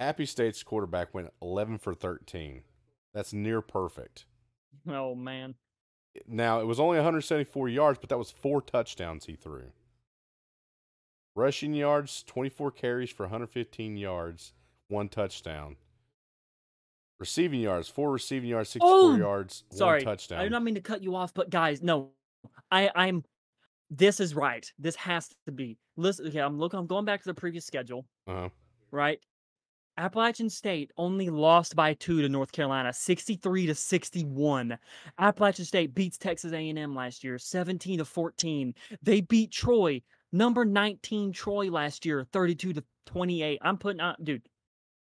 Appy State's quarterback went 11 for 13. That's near perfect. Oh man. Now, it was only 174 yards, but that was four touchdowns he threw. Rushing yards, 24 carries for 115 yards, one touchdown. Receiving yards, four receiving yards, 64 Oh, yards, Sorry, one touchdown. I do not mean to cut you off, but guys, no, I I'm this is right. This has to be. Listen, okay, I'm looking I'm going back to the previous schedule, Uh-huh. right? Appalachian State only lost by 2 to North Carolina, 63 to 61. Appalachian State beats Texas A&M last year, 17 to 14. They beat Troy, number 19 Troy last year, 32 to 28. I'm putting out dude.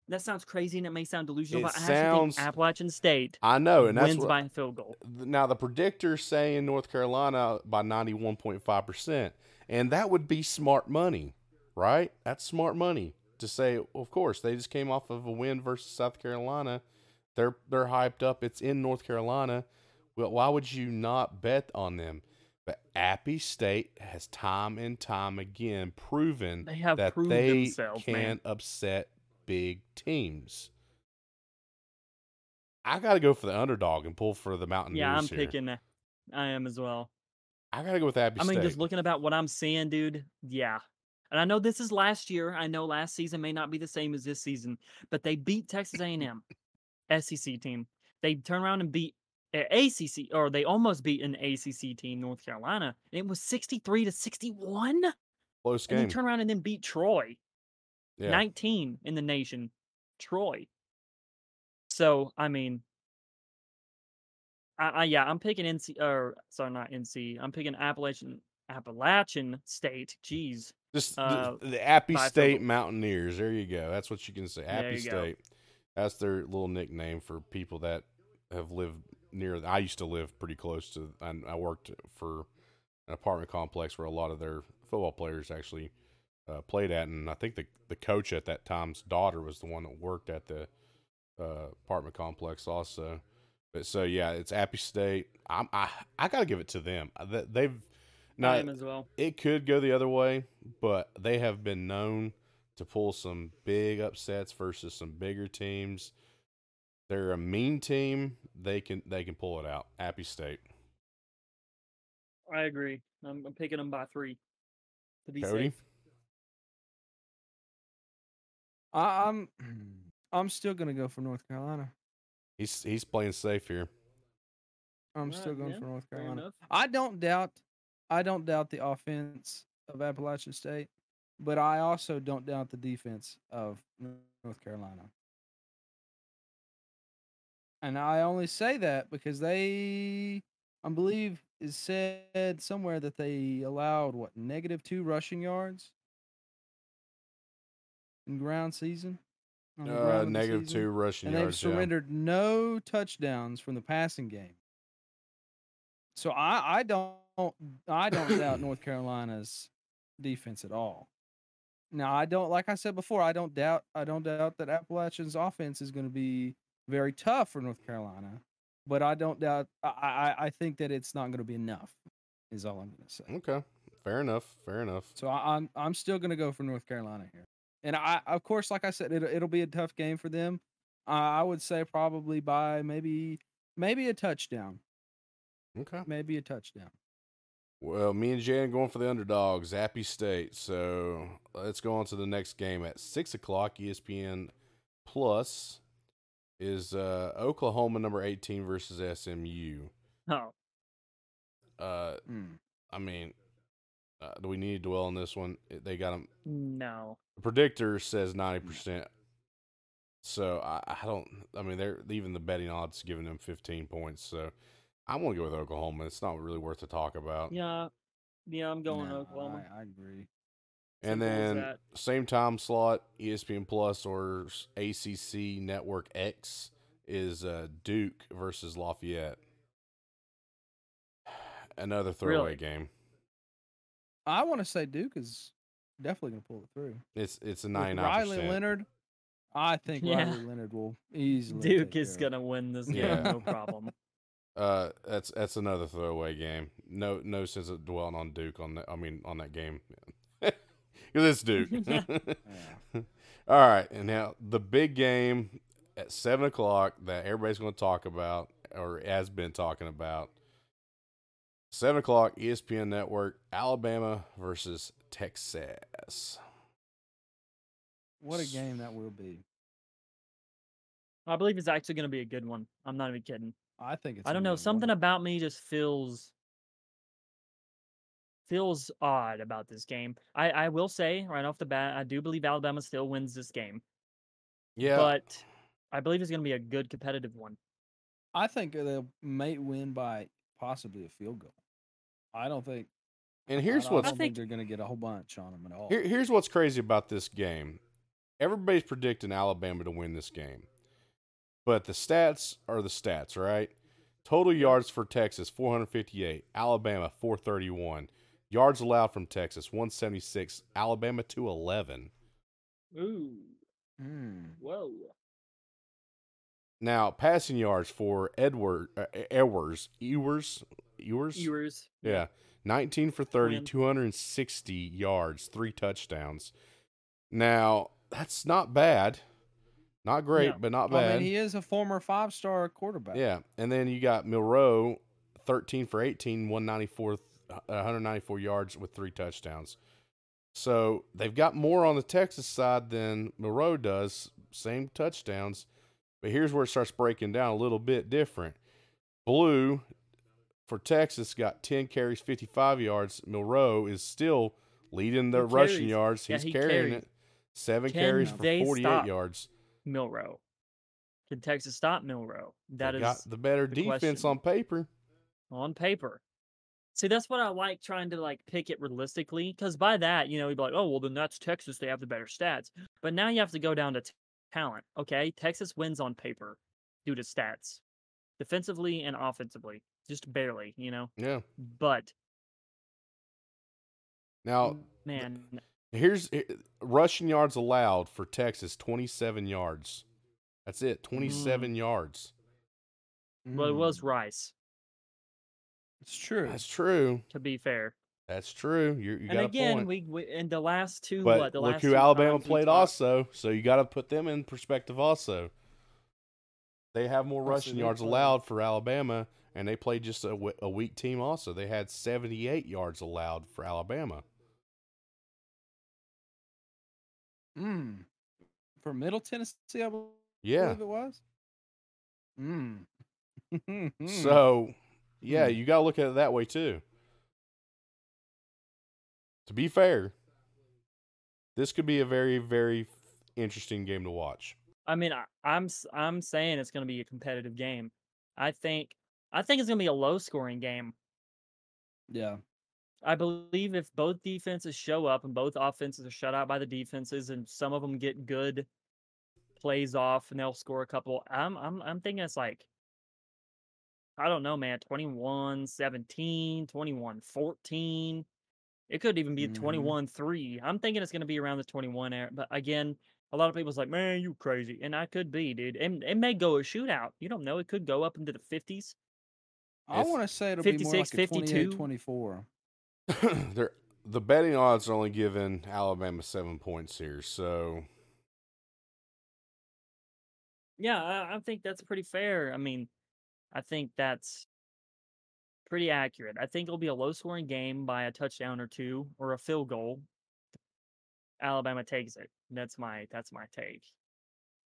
That sounds crazy and it may sound delusional, It but I sounds- actually think Appalachian State I know, and that's wins what, by a field goal. now the predictor's saying North Carolina by 91.5%. And that would be smart money, right? That's smart money to say, of course, they just came off of a win versus South Carolina. They're they're hyped up. It's in North Carolina. Well, why would you not bet on them? But Appy State has time and time again proven They have that proved they themselves, can man. upset big teams. I got to go for the underdog and pull for the Mountaineers Yeah, I'm here. picking. that. I am as well. I got to go with Appy I mean, State. just looking about what I'm seeing, dude. Yeah, and I know this is last year. I know last season may not be the same as this season, but they beat Texas A&M, SEC team. They turn around and beat ACC, or they almost beat an ACC team, North Carolina. And it was 63 to 61. Close And game. they turn around and then beat Troy, yeah. 19 in the nation. Troy. So I mean, I, I yeah, I'm picking NC or sorry, not NC. I'm picking Appalachian Appalachian State. Jeez. Just the- uh, the, Appy by a field State. Mountaineers. There you go. That's what you can say. Appy you go. State. That's their little nickname for people that have lived near. I used to live pretty close to, and I worked for an apartment complex where a lot of their football players actually uh, played at, and I think the the coach at that time's daughter was the one that worked at the uh, apartment complex also. But so yeah, it's Appy State. I'm, I I gotta give it to them. Uh, they- They've I now am as well. it could go the other way, but they have been known to pull some big upsets versus some bigger teams. They're a mean team. They can they can pull it out. Appy State. I agree. I'm, I'm picking them by three to be Cody? safe. I, I'm *clears throat* I'm still gonna go for North Carolina. He's he's playing safe here. I'm Alright, still going yeah, for North Carolina. I don't doubt I don't doubt the offense of Appalachian State, but I also don't doubt the defense of North Carolina. And I only say that because they I believe is said somewhere that they allowed what negative two rushing yards in ground season. Uh, negative season? two rushing and they've yards. yeah. surrendered no touchdowns from the passing game. So I, I don't I don't doubt *coughs* North Carolina's defense at all. Now I don't like I said before, I don't doubt I don't doubt that Appalachian's offense is going to be very tough for North Carolina, but I don't doubt I I, I think that it's not going to be enough. Is all I'm going to say. Okay, fair enough. Fair enough. So I, I'm I'm still going to go for North Carolina here, and I of course, like I said, it, it'll be a tough game for them. Uh, I would say probably by maybe maybe a touchdown, Okay. maybe a touchdown. Well, me and Jan going for the underdogs, Appy State. So let's go on to the next game at six o'clock. ESPN Plus is uh, Oklahoma number eighteen versus SMU. Oh, Uh, Mm. I mean, uh, do we need to dwell on this one? They got them. no. The predictor says ninety percent. So I, I don't. I mean, they're even the betting odds giving them fifteen points. So I'm gonna go with Oklahoma. It's not really worth to talk about. Yeah. Yeah, I'm going No, Oklahoma. I, I agree. And then same time slot, ESPN Plus or ACC Network X is uh, Duke versus Lafayette. *sighs* Another throwaway Really? game. I want to say Duke is definitely going to pull it through. It's it's a With ninety nine Riley. Leonard, I think Yeah. Riley Leonard will easily. Duke take is care of it. gonna win this game, Yeah. no *laughs* problem. Uh, that's that's another throwaway game. No no sense of dwelling on Duke on that. I mean on that game because it's Duke. *laughs* *laughs* All right, and now the big game at seven o'clock that everybody's going to talk about or has been talking about. Seven o'clock, ESPN Network, Alabama versus Texas. What a game that will be. I believe it's actually gonna be a good one. I'm not even kidding. I think it's. I don't know. Something wonderful- about me just feels feels odd about this game. I, I will say right off the bat, I do believe Alabama still wins this game, Yeah. but I believe it's going to be a good competitive one. I think they may win by possibly a field goal. I don't think. and here's don't, I think think- they're going to get a whole bunch on them at all. Here, here's what's crazy about this game. Everybody's predicting Alabama to win this game. But the stats are the stats, right? Total yards for Texas 458, Alabama 431. Yards allowed from Texas 176, Alabama 211. Ooh, Hmm. whoa. Now, passing yards for Edward uh, Ewers, Ewers, Ewers? Ewers. Yeah. 19 for 30, Win. 260 yards, three touchdowns. Now, that's not bad. Not great, No. but not I bad. mean, he is a former five star quarterback. yeah. And then you got Milroe, 13 for 18, 194, uh, 194 yards with three touchdowns. So they've got more on the Texas side than Milroe does, same touchdowns. But here's where it starts breaking down a little bit different. Blue for Texas got 10 carries, 55 yards. Milroe is still leading the rushing yards. Yeah, He's he carrying it. Seven carries for 48 yards. Milroe. Can Texas stop Milroe? That They is got the better the defense question. on paper. on paper. See, that's what I like trying to like pick it realistically, because by that, you know, you'd be like, oh, well, then that's Texas. They have the better stats. But now you have to go down to t- talent. Okay, Texas wins on paper due to stats, defensively and offensively, just barely, you know. Yeah. But Now, man, Here's eh, rushing yards allowed for Texas 27 yards. That's it, 27 yards. well, it was Hmm. Rice. It's true. That's true. To be fair, That's true. You, you and got a again, point. we, we in the last two, but what the look last who two Alabama played also, so you got to put them in perspective also. They have more so rushing yards played- allowed for Alabama, and they played just a weak team also. They had 78 yards allowed for Alabama. Mm. For Middle Tennessee, I believe Yeah. it was. Mm. *laughs* So, yeah, Hmm. you got to look at it that way too. To be fair, this could be a very, very interesting game to watch. I mean, I, I'm s- I'm saying it's going to be a competitive game. I think I think it's going to be a low scoring game. yeah. I believe if both defenses show up and both offenses are shut out by the defenses and some of them get good plays off and they'll score a couple, I'm I'm I'm thinking it's like I don't know, man, 21 17, 21 14. It could even be Mhm. 21 3. I'm thinking it's going to be around the 21 area. But again, a lot of people's like, man, you crazy. And I could be, dude. And it may go a shootout. You don't know. It could go up into the 50s. I If- want to say it'll be more 56, like a 52. 24. *clears throat* The betting odds are only giving Alabama seven points here, so Yeah, I, I think that's pretty fair. I mean, I think that's pretty accurate. I think it'll be a low scoring game by a touchdown or two or a field goal. Alabama takes it. That's my that's my take.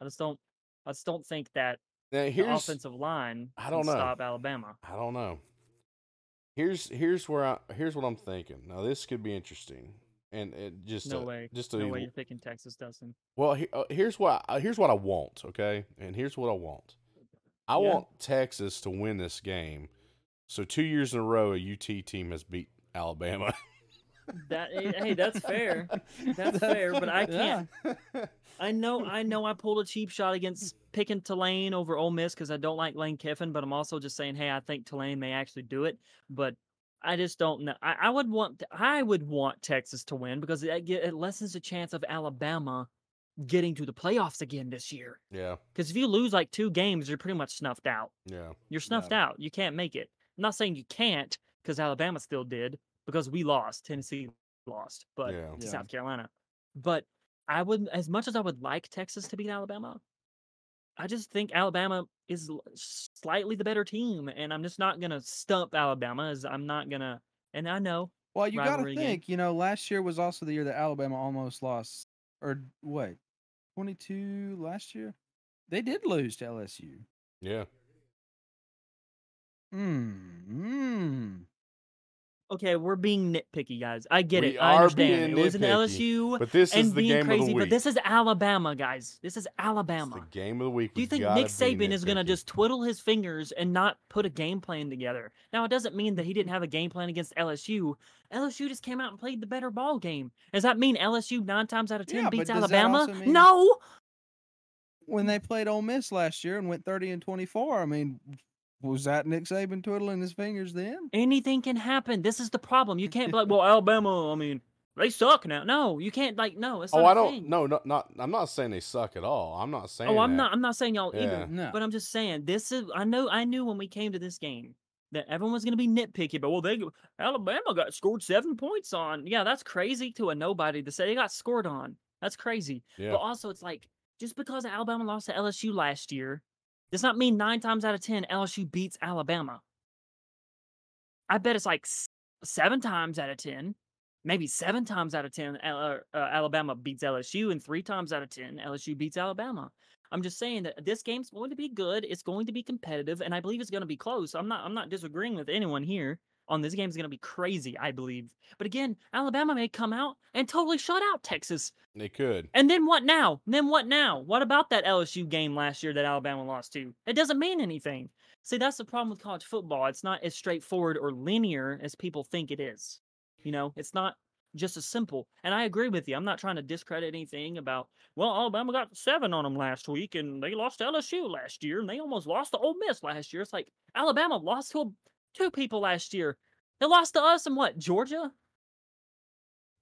I just don't I just don't think that now the offensive line I can don't know. stop Alabama. I don't know. Here's here's where I here's what I'm thinking. Now this could be interesting, and it just No to- way. just to No way you're picking Texas, Dustin. well he, uh, here's what I, here's what I want. Okay, and here's what I want. I Yeah. want Texas to win this game. So two years in a row, a UT team has beat Alabama. That eh, hey, *laughs* that's fair. That's fair, but I can't- Yeah. *laughs* I know, I know, I pulled a cheap shot against picking Tulane over Ole Miss because I don't like Lane Kiffin, but I'm also just saying, hey, I think Tulane may actually do it, but I just don't know. I, I would want, I would want Texas to win because it, lessens the chance of Alabama getting to the playoffs again this year. yeah, Because if you lose like two games, you're pretty much snuffed out. yeah, You're snuffed out. You can't make it. I'm not saying you can't because Alabama still did because we lost. Tennessee lost, but yeah. to Yeah. South Carolina. But I would, as much as I would like Texas to beat Alabama, I just think Alabama is slightly the better team, and I'm just not gonna stump Alabama. As I'm not gonna, and I know Well, you got to rivalry game. think, you know, last year was also the year that Alabama almost lost. Or wait, 22 last year? They did lose to LSU. yeah. Hmm. Hmm. Okay, we're being nitpicky, guys. I get We it. I understand. being It was an LSU But this is and the being game crazy, of the week. but this is Alabama, guys. This is It's Alabama. the game of the week. Do you think Nick be Saban is going to just twiddle his fingers and not put a game plan together? Now, it doesn't mean that he didn't have a game plan against LSU. LSU just came out and played the better ball game. Does that mean LSU nine times out of ten Yeah, beats Alabama? mean- No. When they played Ole Miss last year and went 30 and 24, I mean, was that Nick Saban twiddling his fingers then? Anything can happen. This is the problem. You can't be like, well, *laughs* Alabama. I mean, they suck now. No, you can't. Like, no, it's oh, not. Oh, I don't. thing. No, no, not. I'm not saying they suck at all. I'm not saying. Oh, I'm that. not. I'm not saying y'all Yeah. either. No. But I'm just saying this is. I know. I knew when we came to this game that everyone was going to be nitpicky. But well, they Alabama got scored seven points on. Yeah, that's crazy to a nobody to say they got scored on. That's crazy. Yeah. But also, it's like just because Alabama lost to LSU last year does not mean nine times out of ten LSU beats Alabama. I bet it's like seven times out of ten, maybe seven times out of ten, Al- uh, uh, Alabama beats LSU, and three times out of ten, LSU beats Alabama. I'm just saying that this game's going to be good. It's going to be competitive, and I believe it's going to be close. I'm not. I'm not disagreeing with anyone here on this game is going to be crazy. I believe, but again, Alabama may come out and totally shut out Texas. They could. And then what now? Then what now? What about that LSU game last year that Alabama lost to? It doesn't mean anything. See, that's the problem with college football. It's not as straightforward or linear as people think it is. You know, it's not just as simple. And I agree with you. I'm not trying to discredit anything about, well, Alabama got seven on them last week and they lost to LSU last year and they almost lost to Ole Miss last year. It's like Alabama lost to a, two people last year. They lost to us in what, Georgia?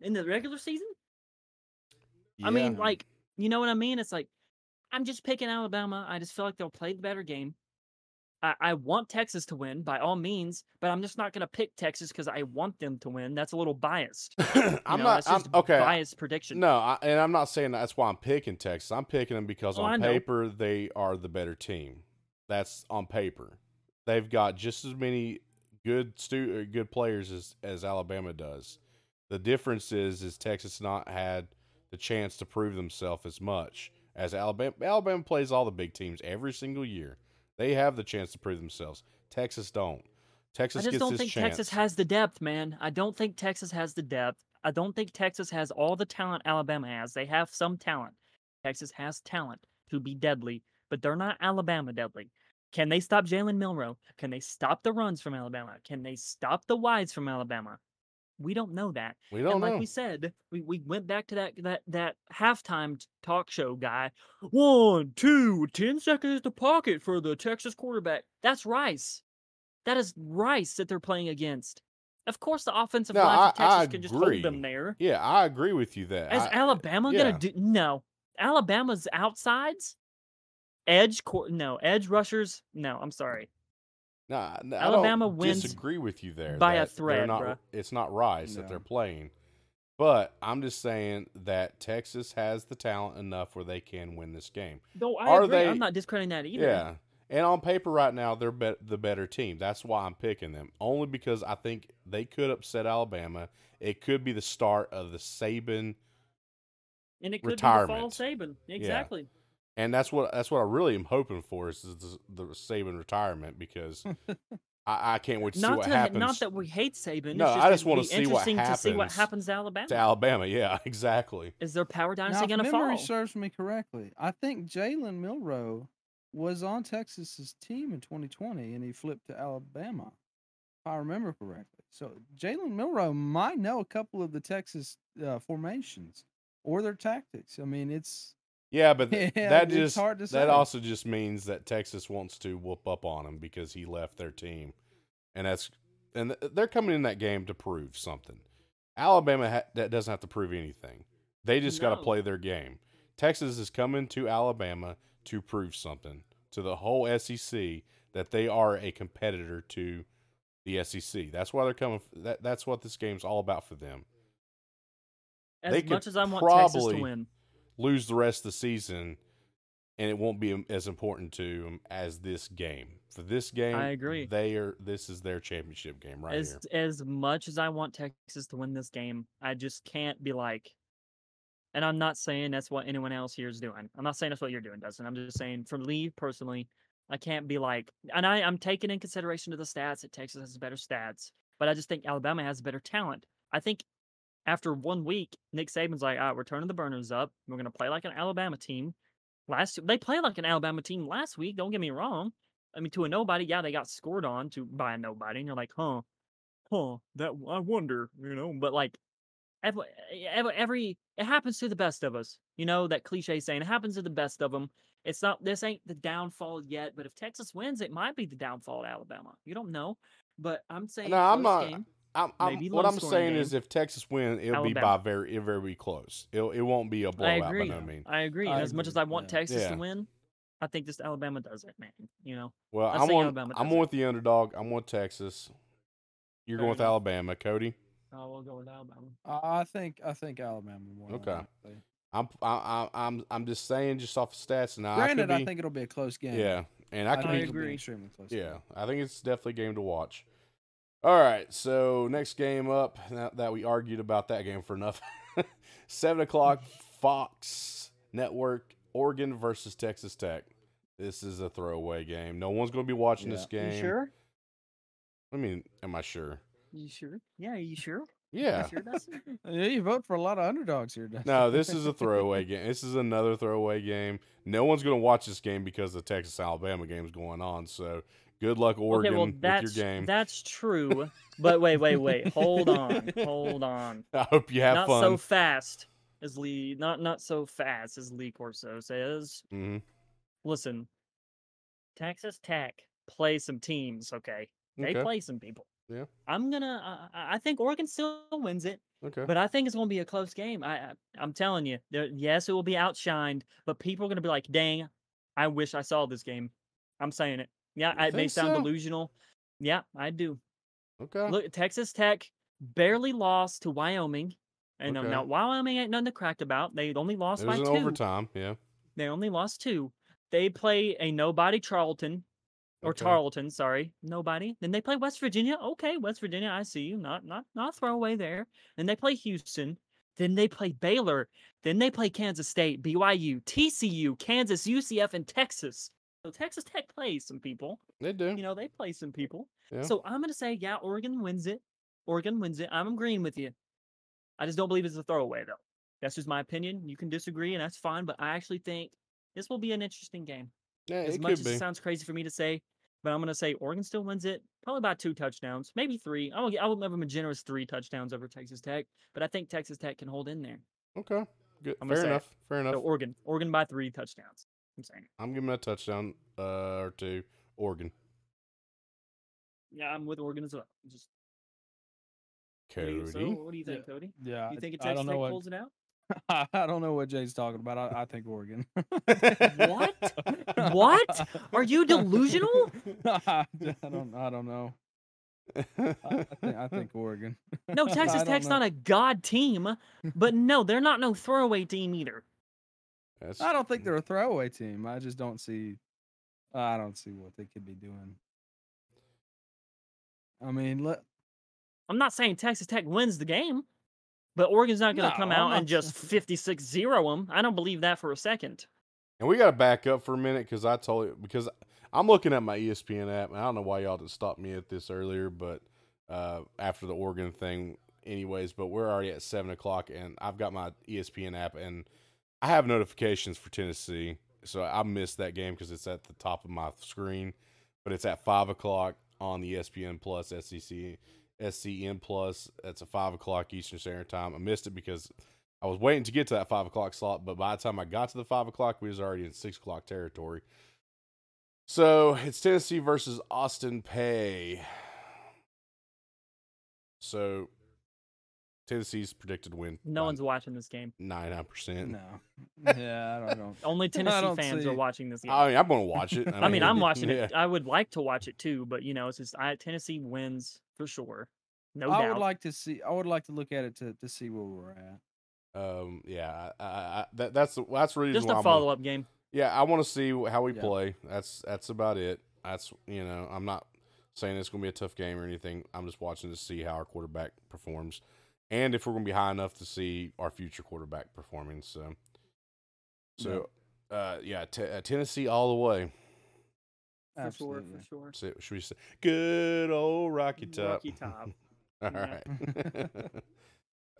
In the regular season? I mean, like, you know what I mean? It's like, I'm just picking Alabama. I just feel like they'll play the better game. I, I want Texas to win by all means, but I'm just not going to pick Texas because I want them to win. That's a little biased. *coughs* I'm know, not. I'm, okay. Biased prediction. No, I, and I'm not saying that's why I'm picking Texas. I'm picking them because Oh, on paper they are the better team. That's on paper. They've got just as many good stu- uh, good players as as Alabama does. The difference is is Texas not had the chance to prove themselves as much as Alabama. Alabama plays all the big teams every single year. They have the chance to prove themselves. Texas don't. Texas I just don't think chance. Texas has the depth, man. I don't think Texas has the depth. I don't think Texas has all the talent Alabama has. They have some talent. Texas has talent to be deadly, but they're not Alabama deadly. Can they stop Jalen Milroe? Can they stop the runs from Alabama? Can they stop the wides from Alabama? We don't know that. we don't and like know. we said, we, we went back to that that that halftime talk show guy. One, two, ten seconds to pocket for the Texas quarterback. That's Rice. That is Rice that they're playing against. Of course, the offensive No, line of Texas I can just hold them there. yeah, I agree with you that. Is I- Alabama yeah. gonna do no? Alabama's outsides, edge court. No, edge rushers. No, I'm sorry. Nah, n- I Alabama don't wins disagree with you there. by a that they're thread, not, bruh. It's not Rice that they're playing, but I'm just saying that Texas has the talent enough where they can win this game. No, I Are agree. they- I'm not discrediting that either. Yeah, and on paper right now they're bet the better team. That's why I'm picking them. Only because I think they could upset Alabama. It could be the start of the Saban, and it could be the fall retirement. Saban. Exactly. And that's what that's what I really am hoping for is the, the Saban retirement because *laughs* I, I can't wait to see Not what to, happens. not that we hate Saban. No, it's I just wanna see what interesting to see what happens happens to Alabama. to Alabama. Yeah, *laughs* exactly. Is their power Now, dynasty if going to fall? memory serves me correctly, I think Jalen Milroe was on Texas's team in 2020, and he flipped to Alabama, if I remember correctly. So Jalen Milroe might know a couple of the Texas uh, formations or their tactics. I mean, it's Yeah, but th- *laughs* Yeah, that it's just hard to that also just means that Texas wants to whoop up on him because he left their team, and that's and th- they're coming in that game to prove something. Alabama ha- that doesn't have to prove anything. They just got to play their game. Texas is coming to Alabama to prove something to the whole SEC that they are a competitor to the SEC. That's why they're coming. f- That that's what this game's all about for them. As they could much as I want Texas to win, lose the rest of the season, and it won't be um, as important to them as this game. For this game, I agree. They are. This is their championship game right as here. as much as I want Texas to win this game, I just can't be like. And I'm not saying that's what anyone else here is doing. I'm not saying that's what you're doing, Dustin. I'm just saying for me personally, I can't be like, and I, I'm taking in consideration to the stats that Texas has better stats. but I just think Alabama has better talent. I think after one week, Nick Saban's like, all right, we're turning the burners up. We're going to play like an Alabama team. Last they played like an Alabama team last week. Don't get me wrong. I mean, to a nobody, yeah, they got scored on to by a nobody, and you're like, huh, huh, that I wonder, you know. But like, every, every, it happens to the best of us, you know. That cliche saying, it happens to the best of them. It's not. This ain't the downfall yet. But if Texas wins, it might be the downfall of Alabama. You don't know. But I'm uh, saying, No, I'm not- game. I'm, I'm, what I'm saying game. is if Texas wins, it'll be by Alabama. very very close. It'll, it won't be a blowout I agree. by no means. I agree. I as much as I want yeah. Texas Yeah. to win, I think this Alabama does it, man. You know, Well, I I'm think on. Alabama I'm it. with the underdog. I'm with Texas. You're going Fair with. Alabama, Cody. oh, we'll go with Alabama. I I think I think Alabama more. than Okay. likely. I'm I, I, I'm I'm just saying just off of stats. Now I Granted, I, be- think it'll be a close game. yeah, and I could I be think it'll be agree. extremely close. Yeah, game. I think it's definitely a game to watch. All right, so next game up now that we argued about that game for enough. *laughs* Seven o'clock, Fox Network, Oregon versus Texas Tech. This is a throwaway game. No one's going to be watching this game. You sure? I mean, am I sure? You sure? Yeah, you sure? Yeah. You sure, Dustin? *laughs* Uh, yeah, you vote for a lot of underdogs here. Dustin. No, this is a throwaway game. This is another throwaway game. No one's going to watch this game because the Texas Alabama game is going on. So good luck, Oregon, okay, well with that's your game. that's true. But wait, wait, wait. Hold on, hold on. *laughs* I hope you have not fun. so fast as Lee. Not not so fast as Lee Corso says. hmm Listen, Texas Tech play some teams. Okay, they Okay. play some people. Yeah. I'm gonna. I I think Oregon still wins it. Okay. But I think it's going to be a close game. I, I I'm telling you, there, yes, it will be outshined, but people are going to be like, "Dang, I wish I saw this game." I'm saying it. Yeah, I, it may sound so? delusional. Yeah, I do. Okay. Look, Texas Tech barely lost to Wyoming, and um, Okay. now Wyoming ain't nothing to crack about. They only lost by two. overtime. Yeah. They only lost two. They play a nobody Charlton or Okay. Tarleton, sorry, nobody. Then they play West Virginia. Okay, West Virginia, I see you. Not not not throwaway there. Then they play Houston. Then they play Baylor. Then they play Kansas State, BYU, TCU, Kansas, UCF, and Texas. So Texas Tech plays some people. They do. You know, they play some people. Yeah. So I'm gonna say, yeah, Oregon wins it. Oregon wins it. I'm agreeing with you. I just don't believe it's a throwaway though. That's just my opinion. You can disagree, and that's fine. But I actually think this will be an interesting game. yeah, As it much as be. it sounds crazy for me to say, but I'm gonna say Oregon still wins it, probably by two touchdowns, maybe three. I will, I will give them a generous three touchdowns over Texas Tech, but I think Texas Tech can hold in there. okay. Good. I'm Fair say it. enough. Fair enough. So Oregon, Oregon by three touchdowns. I'm saying. I'm giving a touchdown uh, or two. Oregon. Yeah, I'm with Oregon as well. Just what Cody. you, so what do you think, Cody? Yeah, You think I Texas don't know Tech what pulls it out? *laughs* I don't know what Jay's talking about. I, I think Oregon. What? What? Are you delusional? *laughs* I don't. I don't know. I, I, think, I think Oregon. No, *laughs* Texas don't Tech's know. not a god team, but no, they're not no throwaway team either. That's- I don't think they're a throwaway team. I just don't see. I don't see what they could be doing. I mean, let, I'm not saying Texas Tech wins the game, but Oregon's not going to No, come I'm out not and just *laughs* 56 0 them. I don't believe that for a second. And we got to back up for a minute because I told you because I'm looking at my ESPN app and I don't know why y'all didn't stop me at this earlier, but uh, after the Oregon thing, anyways. But we're already at seven o'clock and I've got my ESPN app and I have notifications for Tennessee, so I missed that game because it's at the top of my screen. But it's at five o'clock on the ESPN Plus SEC SCN Plus. That's at five o'clock Eastern Standard Time. I missed it because I was waiting to get to that five o'clock slot, but by the time I got to the five o'clock, we was already in six o'clock territory. So it's Tennessee versus Austin Peay. So Tennessee's predicted win. No one's watching this game. ninety nine percent. no. *laughs* Yeah, I don't. Know. *laughs* Only Tennessee don't fans see- are watching this game. I mean, I'm going to watch it. *laughs* I mean, I'm watching yeah. it. I would like to watch it too, but you know, it's just I, Tennessee wins for sure. No I doubt. would like to see. I would like to look at it to to see where we're at. Um, yeah, I, I, I, that, that's the that's the reason just why a I'm gonna- follow up game. Yeah, I want to see how we Yeah. play. That's that's about it. That's you know, I'm not saying it's going to be a tough game or anything. I'm just watching to see how our quarterback performs, and if we're going to be high enough to see our future quarterback performing. So, so, uh, yeah, t- uh, Tennessee all the way. For sure, for sure. So, should we say good old Rocky Top? Rocky Top. *laughs* All Yeah. right.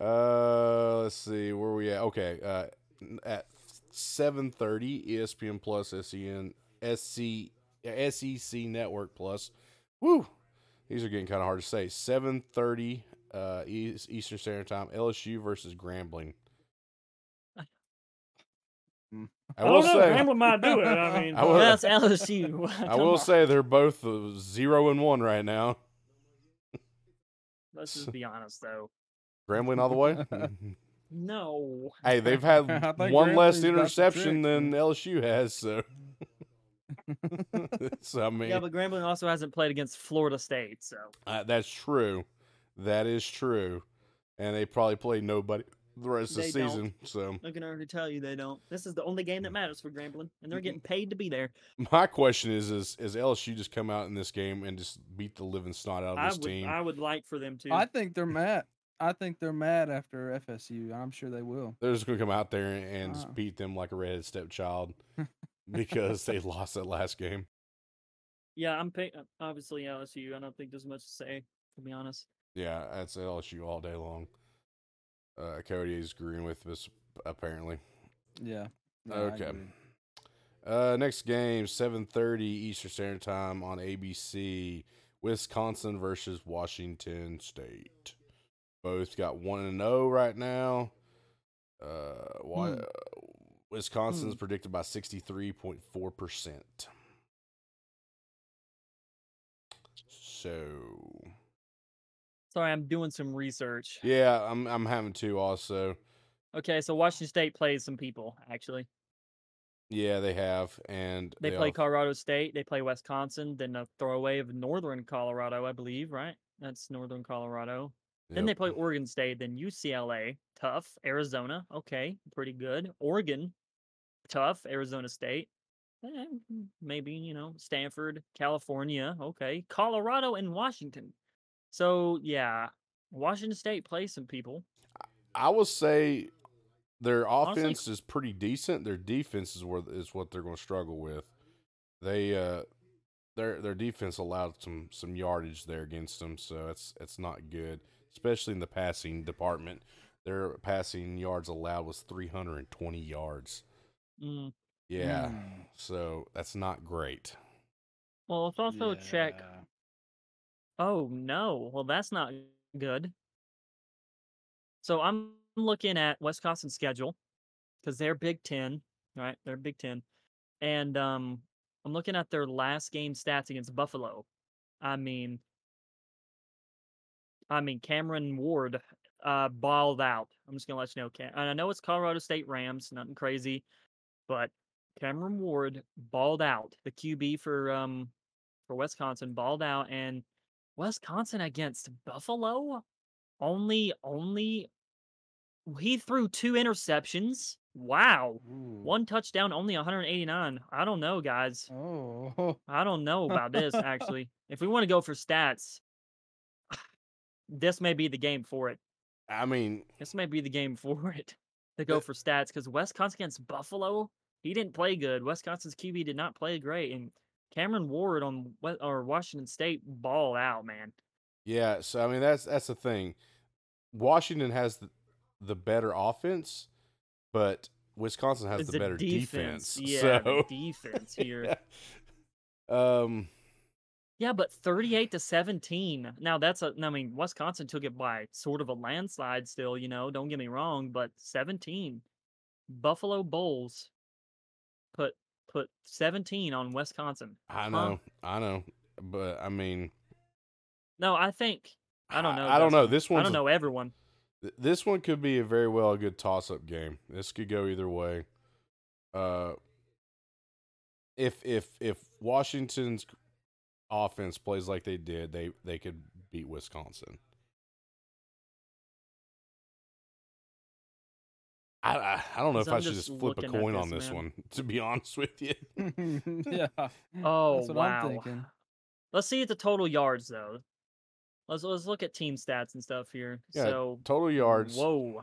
*laughs* uh, let's see where we at. Okay, uh, at seven thirty, ESPN Plus, E SEN, SC, SEC Network Plus. Woo, these are getting kind of hard to say. Seven thirty, uh, East, Eastern Standard Time. LSU versus Grambling. Mm. I will say, Grambling might do it. I *laughs* mean, I will- that's LSU. *laughs* I will on. say they're both uh, zero and one right now. Let's just be honest, though. Grambling all the way. *laughs* No. Hey, they've had I think one less Grambling's got the interception than. LSU has, so. so I mean, Yeah, but Grambling also hasn't played against Florida State, so uh, that's true. That is true, and they probably play nobody the rest of the They don't. season. So I can already tell you they don't. This is the only game that matters for Grambling, and they're getting paid to be there. my question is: Is is LSU just come out in this game and just beat the living snot out of I this would, team? I would like for them to. I think they're mad. I think they're mad after FSU. I'm sure they will. They're just gonna come out there and, and just Uh. beat them like a redheaded stepchild *laughs* because they lost that last game. yeah, I'm pick, obviously LSU. I don't think there's much to say, to be honest. Yeah, that's LSU all day long. Uh, Cody is agreeing with us apparently. Yeah. Yeah, Okay. Uh, next game, seven thirty Eastern Standard Time on ABC. Wisconsin versus Washington State. Both got one and zero right now. Uh, Wa- Hmm. Wisconsin's Hmm. predicted by sixty three point four percent. So Sorry, I'm doing some research. yeah, I'm I'm having to also. Okay, so Washington State plays some people actually. Yeah, they have, and They, play al- Colorado State. They play Wisconsin. Then a throwaway of Northern Colorado, I believe. Right? That's Northern Colorado. Then they play Oregon State, then UCLA, tough. Arizona, okay, pretty good. Oregon, tough. Arizona State, eh, maybe, you know, Stanford, California, okay. Colorado and Washington. So, yeah, Washington State plays some people. I will say their Honestly- offense is pretty decent. Their defense is where is what they're going to struggle with. They uh their their defense allowed some some yardage there against them, so it's it's not good, especially in the passing department. Their passing yards allowed was 320 yards. Mm. Yeah. Mm. So that's not great. Well, let's also check. Oh, no. Well, that's not good. So I'm looking at Wisconsin's schedule because they're Big Ten, right? They're Big Ten, and um, I'm looking at their last game stats against Buffalo. I mean, I mean Cameron Ward uh balled out. I'm just gonna let you know. Cam- and I know it's Colorado State Rams, nothing crazy, but Cameron Ward balled out. The QB for um for Wisconsin balled out, and Wisconsin against Buffalo only only he threw two interceptions. Wow. Ooh. One touchdown, only 189. I don't know, guys. Oh. *laughs* I don't know about this actually. If we want to go for stats, *sighs* this may be the game for it. I mean, This may be the game for it *laughs* to go for stats because Wisconsin against Buffalo, he didn't play good. Wisconsin's QB did not play great, and Cameron Ward on or Washington State ball out, man. yeah, so I mean that's that's the thing. Washington has the, the better offense, but Wisconsin has It's the better defense. *laughs* Yeah, the so defense *laughs* here. um Yeah, but 38 to 17. Now that's a I mean, Wisconsin took it by sort of a landslide still, you know, don't get me wrong, but 17. Buffalo Bulls put put 17 on Wisconsin. I Huh? know, I know, but I mean, No, I think I don't know. I, don't know. This one. I don't know everyone. This one could be a very well a good toss-up game. This could go either way. Uh, if if if Washington's offense plays like they did, they they could beat Wisconsin. I I, I don't know if I I'm should just just flip a looking at coin on this, this man. one. *laughs* To be honest with you, *laughs* yeah. *laughs* Oh, That's what wow. I'm thinking. Let's see the total yards though. Let's let's look at team stats and stuff here. Yeah, so total yards. Whoa.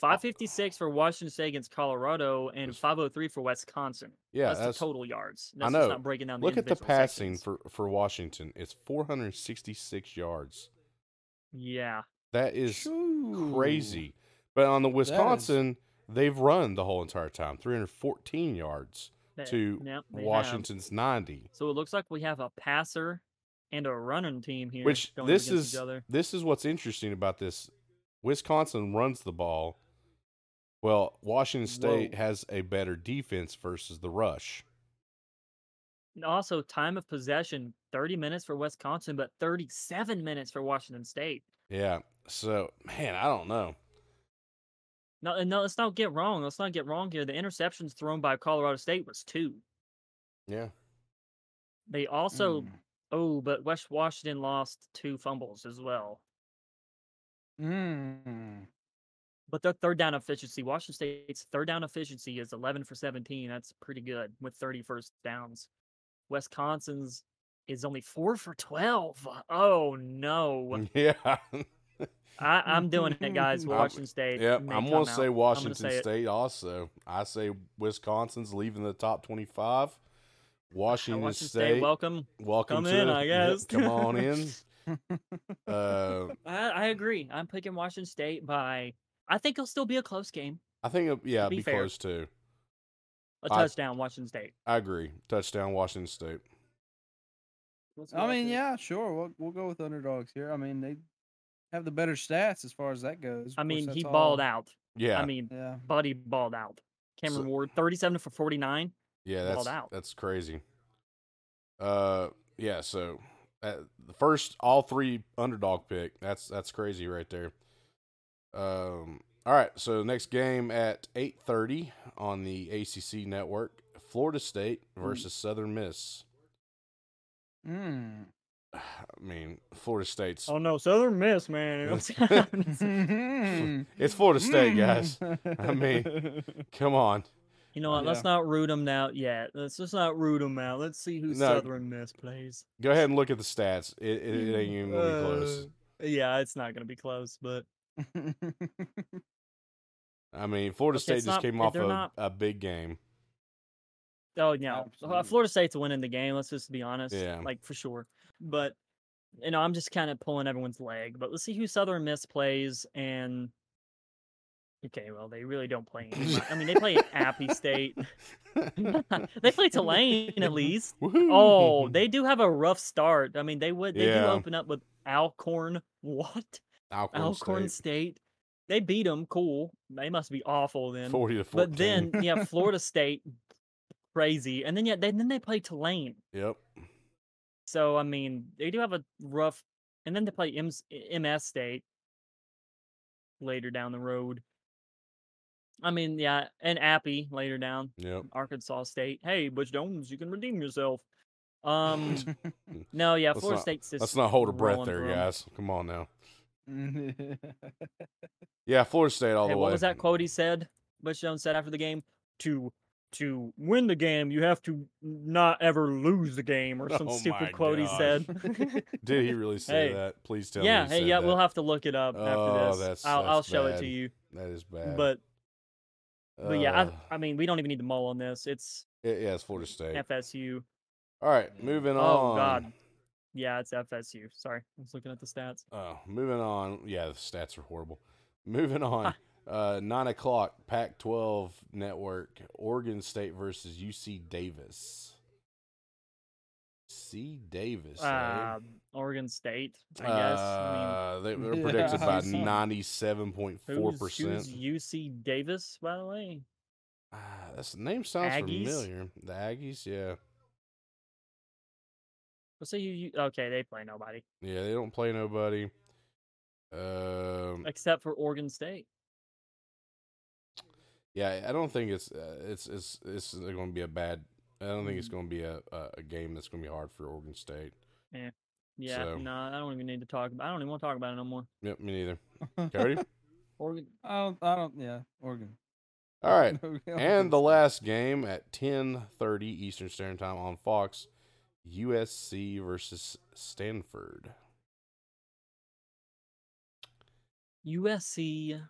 556 for Washington State against Colorado and 503 for Wisconsin. Yeah, that's, that's, the total yards. I That's just know. not breaking down the look at the passing sections. for for Washington. It's 466 yards. Yeah. That is Shoo. crazy. But on the is- Wisconsin, they've run the whole entire time, 314 yards They- to yep, they have. Washington's 90. So it looks like we have a passer and a running team here. Which going this is each other. this is what's interesting about this. Wisconsin runs the ball. Well, Washington State Whoa. has a better defense versus the rush. And Also, time of possession 30 minutes for Wisconsin, but 37 minutes for Washington State. Yeah. So, man, I don't know. No, no, let's not get wrong. Let's not get wrong here. The interceptions thrown by Colorado State was two. Yeah. They also, Mm. oh, but West Washington lost two fumbles as well. Mm. But their third down efficiency, Washington State's third down efficiency is 11 for 17. That's pretty good with 30 first downs. Wisconsin's is only four for 12. Oh no. *laughs* Yeah. I, I'm doing it, guys. *laughs* I'm- Washington State. Yep. I'm going to say I'm Washington say it. State also. I say Wisconsin's leaving the top 25. Washington, Washington State, State, welcome. welcome come to in, it. I Yep, *laughs* guess. come on in. *laughs* Uh, I, I agree. I'm picking Washington State by. I think it'll still be a close game. I think, it, yeah, it'd be be close too. A I- touchdown, Washington State. I agree. Touchdown, Washington State. I mean, yeah, sure. We'll we'll go with underdogs here. I mean, they have the better stats as far as that goes. Of I course, mean, he that's balled all- out. Yeah. I mean, Yeah. Buddy balled out. Cameron So- Ward, 37 for 49. Yeah, balled that's out. that's crazy. Uh, yeah. So uh, the first all three underdog pick. That's that's crazy right there. Um. All right. So next game at eight thirty on the ACC network. Florida State versus Southern Miss. Mm. I mean, Florida State's Oh no, Southern Miss, man. *laughs* it's Florida State, guys. I mean, *laughs* Come on. you know what? Let's not root them out yet. Let's just not root them out. Let's see who No. Southern Miss plays. Go ahead and look at the stats. It, it, it ain't even gonna be close. Uh, yeah, it's not gonna be close, but *laughs* I mean, Florida Okay, State just not- came off a, not- a big game. Oh yeah, uh, Absolutely. Florida State's winning the game. Let's just be honest. Yeah. like for sure. But you know, I'm just kind of pulling everyone's leg. But let's see who Southern Miss plays. And okay, well, they really don't play. Anybody. I mean, they play Appy State. *laughs* they play Tulane at *laughs* least. Oh, Woohoo! Oh, they do have a rough start. I mean, they would. They do open up with Alcorn. *laughs* What? Alcorn, Alcorn State, State. They beat them. Cool. They must be awful then. forty to fourteen. But then yeah, Florida State, crazy, and then yeah, they, then they play Tulane. yep. So I mean, they do have a rough, and then they play MS, MS State later down the road. I mean, yeah, and Appy later down, Yep. Arkansas State. Hey, Butch Jones, you can redeem yourself. *laughs* Um, no, yeah, Let's Florida not- State's just Let's not hold a breath rolling there, through 'em. guys. Come on now. *laughs* Yeah, Florida State all Hey, the what way. was that quote he said? Butch Jones said after the game to to win the game, you have to not ever lose the game, or some Oh stupid quote he said. *laughs* Did he really say Hey. that? Please tell yeah, me. he hey, yeah, that. we'll have to look it up Oh, after this. that's- I'll, I'll that's show it to you. That is bad. But but yeah, Uh, I, I mean, we don't even need to mull on this. It's it- yeah, it's Florida State. FSU. All right, moving Oh on. Oh God, yeah, it's FSU. Sorry, I was looking at the stats. Oh, moving on. Yeah, the stats are horrible. Moving *laughs* on. Uh, nine o'clock, Pac-12 network. Oregon State versus UC Davis. C Davis. eh? Uh, Oregon State, I guess. I Uh, they, they're Yeah, predicted by UC. ninety-seven point mean, four who's, percent. who's UC Davis, by the way? Ah, that's the name sounds Aggies? familiar. The Aggies, yeah, Let's say you, you. Okay, they play nobody yeah. They don't play nobody. Um, except for Oregon State. Yeah, I don't think it's uh, it's it's it's going to be a bad. I don't think it's Mm. going to be a, a, a game that's going to be hard for Oregon State. Yeah, So- no, I don't even need to talk. about I don't even want to talk about it no more. Yep, me neither. Cody. *laughs* Oregon. I don't. I don't. Yeah, Oregon. All right, *laughs* and the last game at ten thirty Eastern Standard Time on Fox, USC versus Stanford USC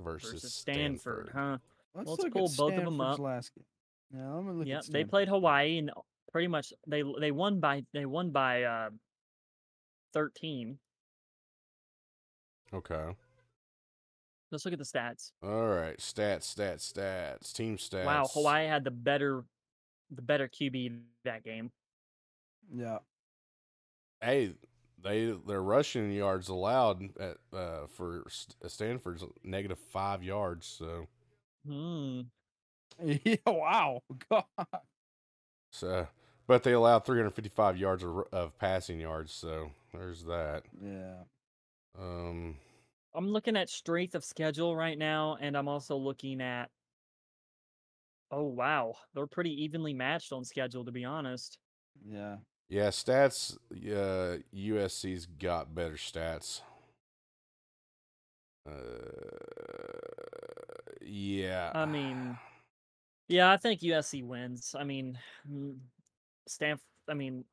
versus, versus Stanford, huh? Let's let's look pull at both of 'em Stanford's up. Last game. Now me look. Yeah, at they Stanford. played Hawaii and pretty much they they won by they won by uh, thirteen. Okay. Let's look at the stats. All right. Stats, stats, stats. Team stats. Wow, Hawaii had the better, the better QB that game. Yeah. Hey, they their rushing yards allowed at uh for St- Stanford's negative five yards. So Hmm. *laughs* Yeah. Wow. *laughs* God. so, but they allowed 355 yards of, of passing yards. So there's that. Yeah. Um. I'm looking at strength of schedule right now, and I'm also looking at. Oh wow, they're pretty evenly matched on schedule, to be honest. Yeah. Yeah, stats. Uh, USC's got better stats. Uh, yeah. I mean, yeah, I think USC wins. I mean, mm, Stanford. I mean,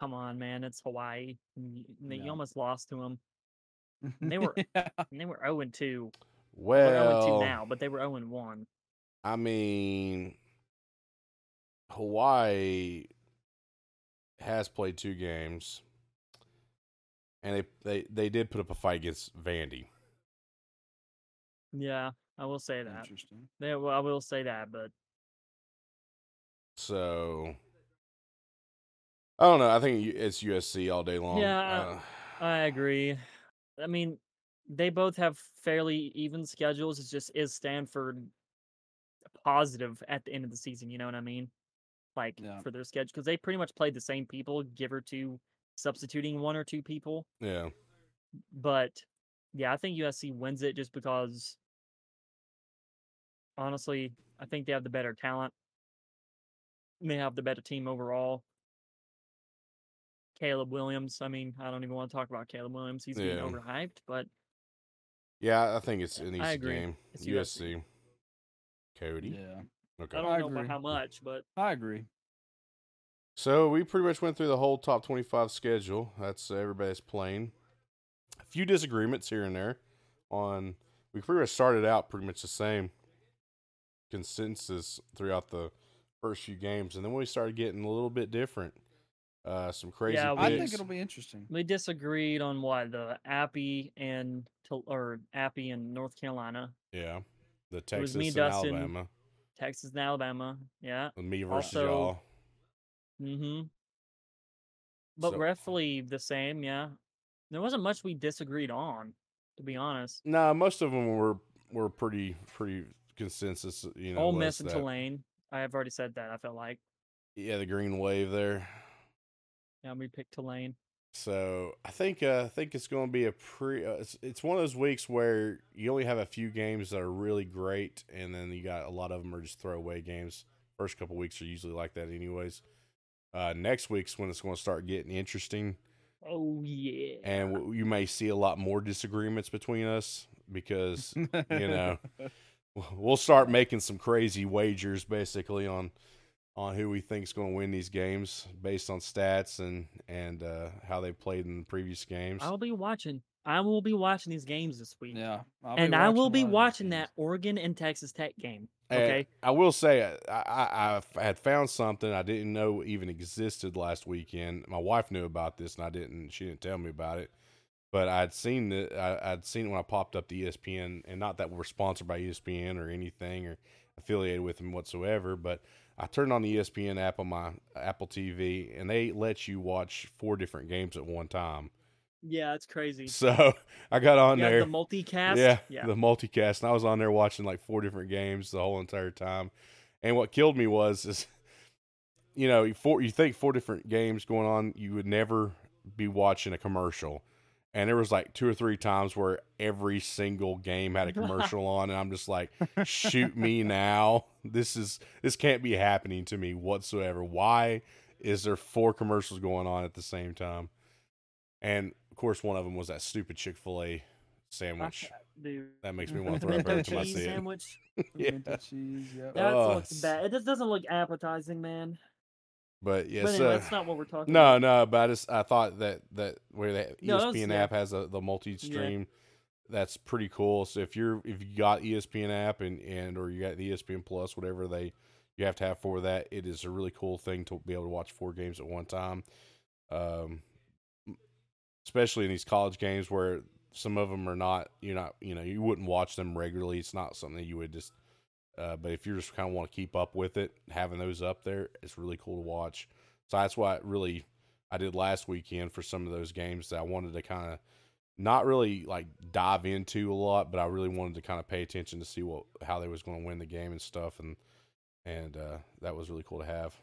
come on, man, it's Hawaii. and y- and they- You almost lost to them. they *laughs* were- yeah. And they were 0 and 2. Well, they're 0 2 now, but they were 0 and 1. I mean, Hawaii has played two games, and they they they did put up a fight against Vandy. Yeah, I will say that. Interesting. They, well, I will say that, but So I don't know. I think it's USC all day long. Yeah, Uh, I agree. I mean, they both have fairly even schedules. It's just is Stanford positive at the end of the season? You know what I mean? Like Yeah. for their schedule because they pretty much played the same people, give or two, substituting one or two people. yeah. But yeah, I think USC wins it just because. Honestly, I think they have the better talent. They have the better team overall. Caleb Williams. I mean, I don't even want to talk about Caleb Williams. He's getting Yeah. overhyped, but Yeah, I think it's an easy game. It's USC. USC. Cody. Yeah. Okay. I don't I know by how much. But I agree. So we pretty much went through the whole top 25 schedule. That's everybody's playing. A few disagreements here and there on we pretty much started out pretty much the same consensus throughout the first few games and then we started getting a little bit different. Uh some crazy Yeah, I think it'll be interesting. we disagreed on what the Appy and or Appy and North Carolina, yeah. The Texas me, and Dustin. Alabama. Texas and Alabama. Yeah. And me versus Also- y'all. Mm-hmm. But So- roughly the same, yeah. There wasn't much we disagreed on, to be honest. No, most of them were were pretty pretty consensus, you know. Ole Miss and that- Tulane. I have already said that. I felt like Yeah, the green wave there. yeah, we picked Tulane. So I think uh, I think it's going to be a pre. Uh, it's it's one of those weeks where you only have a few games that are really great, and then you got a lot of them are just throwaway games. First couple weeks are usually like that, anyways. Uh, next week's when it's going to start getting interesting, Oh yeah. and w- you may see a lot more disagreements between us because you know *laughs* *laughs* we'll start making some crazy wagers basically on on who we think's going to win these games based on stats and and uh, how they played in previous games. I'll be watching. I will be watching these games this week. yeah. I'll and I will be lot of these watching that Oregon and Texas Tech game. And Okay. I will say uh, I, I I had found something I didn't know even existed last weekend. My wife knew about this and I didn't. She didn't tell me about it, but I'd seen it. I, I'd seen it when I popped up the ESPN, and not that we're sponsored by ESPN or anything or affiliated with them whatsoever. But I turned on the ESPN app on my Apple TV, and they let you watch four different games at one time. Yeah, it's crazy. So *laughs* I got on got there. the multicast. Yeah, Yeah. the multicast. And I was on there watching like four different games the whole entire time. And what killed me was is you know, four you think four different games going on, you would never be watching a commercial. And there was like two or three times where every single game had a *laughs* commercial on and I'm just like, shoot me now. This is this can't be happening to me whatsoever. Why is there four commercials going on at the same time? And of course one of them was that stupid Chick-fil-A sandwich. Dude. That makes me *laughs* want to throw up every time I cheese see it. *laughs* sandwich. Yeah. Cheese. Yep. That Oh, looks bad. It just doesn't look appetizing, man. But yes, but anyway, uh, that's not what we're talking no, about. no. But I just I thought that that where the No, that was- ESPN yeah. app has a, the multi-stream, that's pretty cool. So if you're if you got ESPN app and and or you got the ESPN Plus, whatever they you have to have for that, it is a really cool thing to be able to watch four games at one time. Um, especially in these college games where some of them are not you're not you know you wouldn't watch them regularly. It's not something you would just. Uh, but if you just kind of want to keep up with it, having those up there, it's really cool to watch. So that's why it really I did last weekend for some of those games that I wanted to kind of not really like dive into a lot, but I really wanted to kind of pay attention to see what how they was going to win the game and stuff, and and uh, that was really cool to have.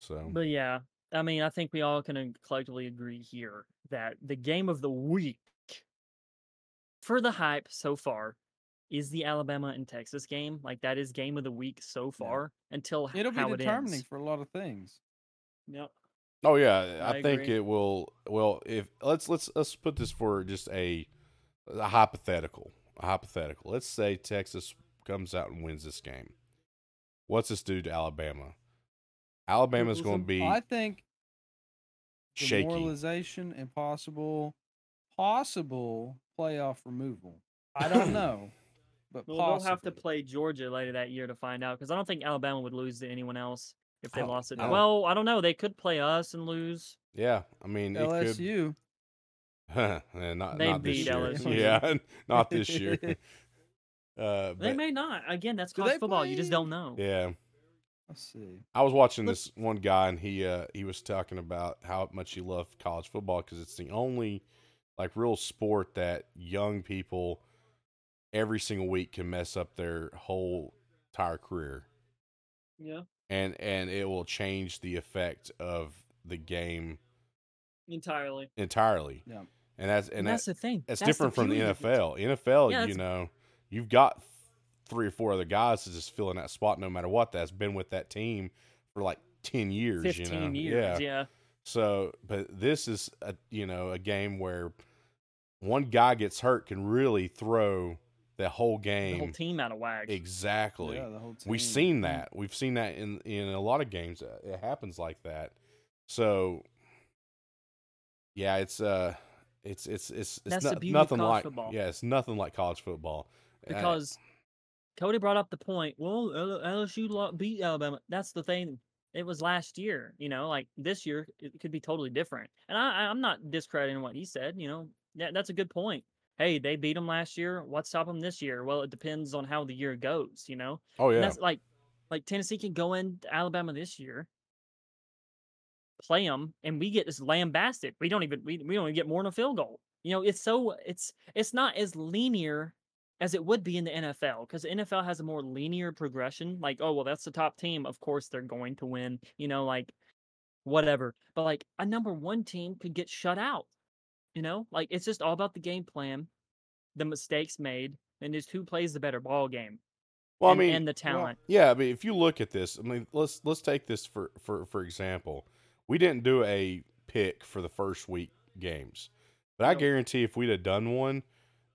So But yeah, I mean, I think we all can collectively agree here that the game of the week for the hype so far is the Alabama and Texas game. Like that is game of the week so far until h- It'll be how it determining ends. for a lot of things. Yep. Oh yeah, I, I think agree. it will. Well, if let's let's let's put this for just a, a hypothetical. A hypothetical. Let's say Texas comes out and wins this game. What's this do to Alabama? Alabama's going to be I think shaky. demoralization and possible possible playoff removal. I don't *laughs* know, but Well, they'll have to play Georgia later that year to find out because I don't think Alabama would lose to anyone else if they lost it. I Well, I don't know. They could play us and lose. Yeah, I mean it could. LSU. *laughs* Eh, not They not this beat year. *laughs* LSU. Yeah, *laughs* not this year. Uh, They may not. Again, that's college they football. You just don't know. yeah, Let's see. I was watching this one guy, and he uh, he was talking about how much he loved college football because it's the only like real sport that young people every single week can mess up their whole entire career, Yeah. and and it will change the effect of the game Entirely. entirely. Yeah. and that's And, and that's that, the thing. It's That's different from the beauty of it. NFL. NFL, Yeah, you know, you've got three or four other guys that's just filling that spot no matter what. That's been with that team for like ten years. Fifteen you know? years. Yeah. Yeah. So, but this is a you know a game where one guy gets hurt can really throw the whole game, The whole team out of whack. Exactly. Yeah, the whole We've seen that. We've seen that in in a lot of games. Uh, It happens like that. So, yeah, it's uh, it's it's it's it's That's no- nothing like football. yeah, it's nothing like college football. Uh, because Cody brought up the point. Well, LSU beat Alabama. That's the thing. It was last year, you know. Like this year, it could be totally different. And I, I- I'm not discrediting what he said. You know, that, that's a good point. Hey, they beat them last year. What's stop them this year? Well, it depends on how the year goes. You know, oh and yeah, that's like, like Tennessee can go into Alabama this year, play them, and we get this lambasted. We don't even we, we don't even get more than a field goal. You know, it's so it's it's not as linear as it would be in the NFL because the NFL has a more linear progression. Like, oh well, that's the top team. Of course, they're going to win. You know, like whatever. But like a number one team could get shut out. You know, like it's just all about the game plan, the mistakes made, and just who plays the better ball game. well, I mean, and the talent. yeah, I mean, if you look at this, I mean, let's let's take this for for for example. We didn't do a pick for the first week games, but I Nope. guarantee if we'd have done one,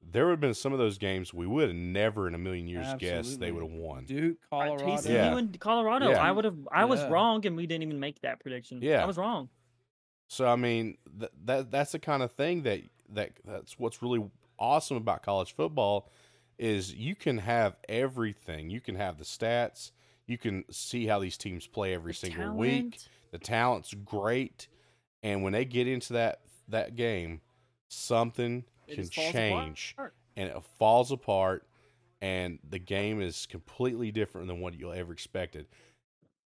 there would have been some of those games we would have never in a million years guessed they would have won. Duke, Right, Colorado. TCU Yeah. and Colorado. Yeah. I would have. I was wrong, and we didn't even make that prediction. Yeah. I was wrong. So I mean, th- that that's the kind of thing that that that's what's really awesome about college football is you can have everything. You can have the stats. You can see how these teams play every The single week. The talent's great, and when they get into that that game, something it can change, and it falls apart, and the game is completely different than what you ever expected.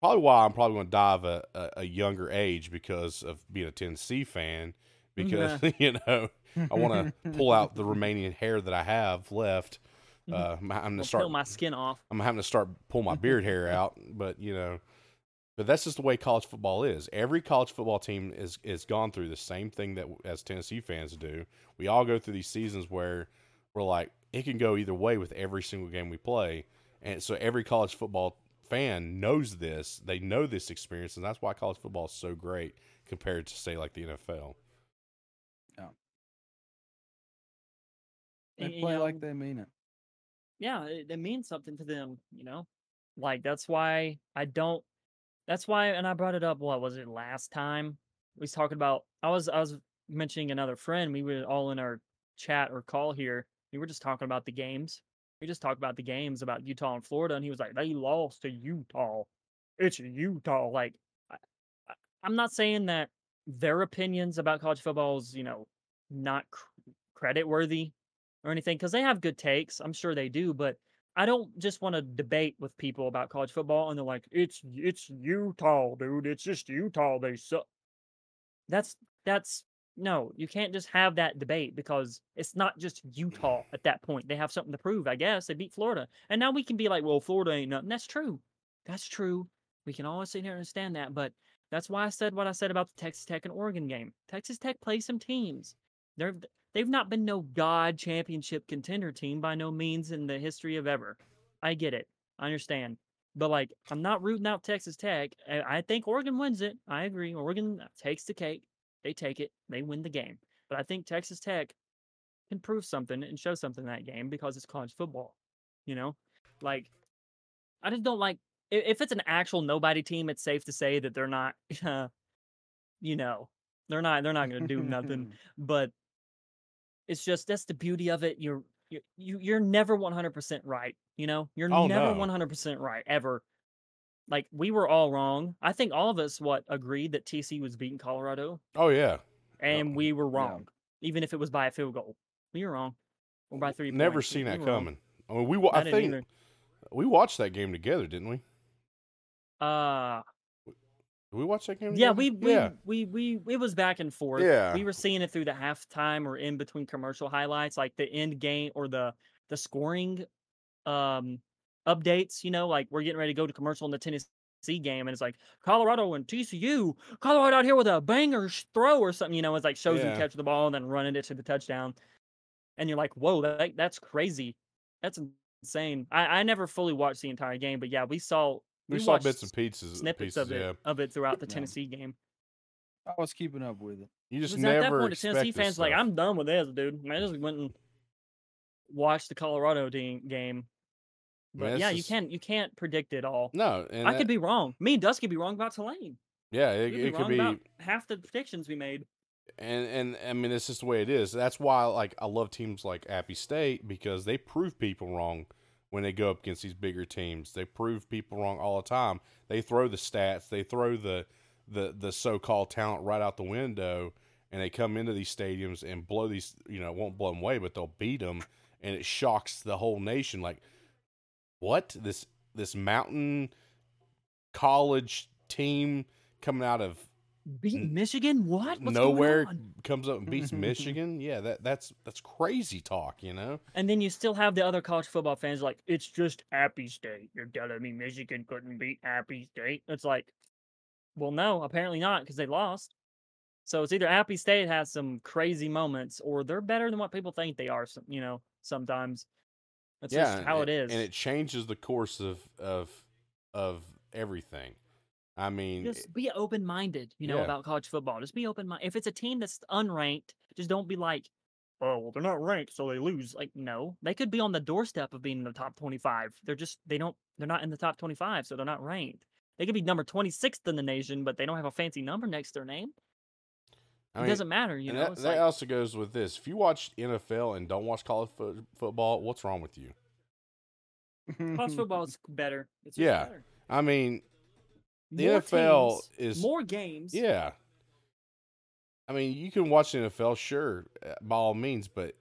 Probably why I'm probably going to dive a, a, a younger age because of being a Tennessee fan. Because *laughs* you know I want to *laughs* pull out the remaining hair that I have left. Mhm. Uh, I'm going to start peel my skin off. I'm having to start pull my beard hair *laughs* out, but you know, but that's just the way college football is. Every college football team is is gone through the same thing that as Tennessee fans do. We all go through these seasons where we're like, it can go either way with every single game we play, and so every college football fan knows this. They know this experience, and that's why college football is so great compared to say like the NFL. Yeah. They And, you play like they mean it. yeah, it, it means something to them, you know? Like that's why I don't that's why and I brought it up what was it last time? We was talking about I was I was mentioning another friend, we were all in our chat or call here. We were just talking about the games. We just talked about the games about Utah and Florida and he was like, They lost to Utah. It's Utah. Like I, I'm not saying that their opinions about college football is, you know, not cr- credit worthy or anything because they have good takes. I'm sure they do, but I don't just want to debate with people about college football and they're like, it's it's Utah, dude. It's just Utah. They suck. That's that's no, you can't just have that debate because it's not just Utah *sighs* at that point. They have something to prove, I guess. They beat Florida. And now we can be like, well, Florida ain't nothing. That's true. That's true. We can always sit here and understand that. But that's why I said what I said about the Texas Tech and Oregon game. Texas Tech plays some teams. They're they've not been no God championship contender team by no means in the history of ever. I get it. I understand. But like, I'm not rooting out Texas Tech. I I think Oregon wins it. I agree. Oregon takes the cake. They take it. They win the game. But I think Texas Tech can prove something and show something in that game because it's college football. You know, like I just don't like if it's an actual nobody team. It's safe to say that they're not, *laughs* uh, you know, they're not they're not going to do nothing. *laughs* But it's just that's the beauty of it. You're you you- you're never 100% right. You know, you're Oh, never no. 100% right ever. Like we were all wrong. I think all of us what agreed that TC was beating Colorado, Oh yeah. and we were yeah. wrong, even if it was by a field goal. We were wrong, or by three. Never points. Seen we that were wrong. coming. I mean, we. I I think either. we watched that game together, didn't we? Uh Did we watch that game? yeah, we we, yeah. we we it was back and forth. Yeah. we were seeing it through the halftime or in between commercial highlights, like the end game or the the scoring um updates. You know, like we're getting ready to go to commercial in the Tennessee game, and it's like Colorado and TCU, Colorado out here with a banger throw or something. You know, it's like shows you catch the ball and then running it to the touchdown, and you're like, whoa, that that's crazy, that's insane. I I never fully watched the entire game, but yeah, we saw We, saw bits and pieces. Uh, snippets pieces, of it Yeah. of it throughout the Yeah. Tennessee game. I was keeping up with it. You just Because at that never point, the expect Tennessee fans like. I'm done with this, dude. I just went and watched the Colorado de- game. But yeah, you can't you can't predict it all. No, and I that- could be wrong. Me and Dusty could be wrong about Tulane. Yeah, it, could be it could wrong be. about half the predictions we made. and and I mean it's just the way it is. That's why like I love teams like Appy State because they prove people wrong when they go up against these bigger teams. They prove people wrong all the time. They throw the stats, they throw the the the so-called talent right out the window and they come into these stadiums and blow these, you know, won't blow them away, but they'll beat them and it shocks the whole nation like what? This this mountain college team coming out of Beat Michigan? What? What's nowhere Going on? comes up and beats *laughs* Michigan. Yeah, that that's that's crazy talk, you know. And then you still have the other college football fans like, it's just Appy State. You're telling me Michigan couldn't beat Appy State? It's like, well, no, apparently not because they lost. So it's either Appy State has some crazy moments or they're better than what people think they are. Some, you know, sometimes that's yeah, just how it, it is. and it changes the course of of of everything. I mean, just be open minded, you know, Yeah. about college football. Just be open minded. If it's a team that's unranked, just don't be like, oh, well, they're not ranked, so they lose. Like, no, they could be on the doorstep of being in the top 25. They're just, they don't, they're not in the top 25, so they're not ranked. They could be number 26th in the nation, but they don't have a fancy number next to their name. I it doesn't matter, you know. that, that like, also goes with this. If you watch NFL and don't watch college fo- football, what's wrong with you? college *laughs* football is better. It's Yeah. better. I mean, the More NFL teams, is more games. yeah. I mean, you can watch the NFL, sure, uh, by all means, but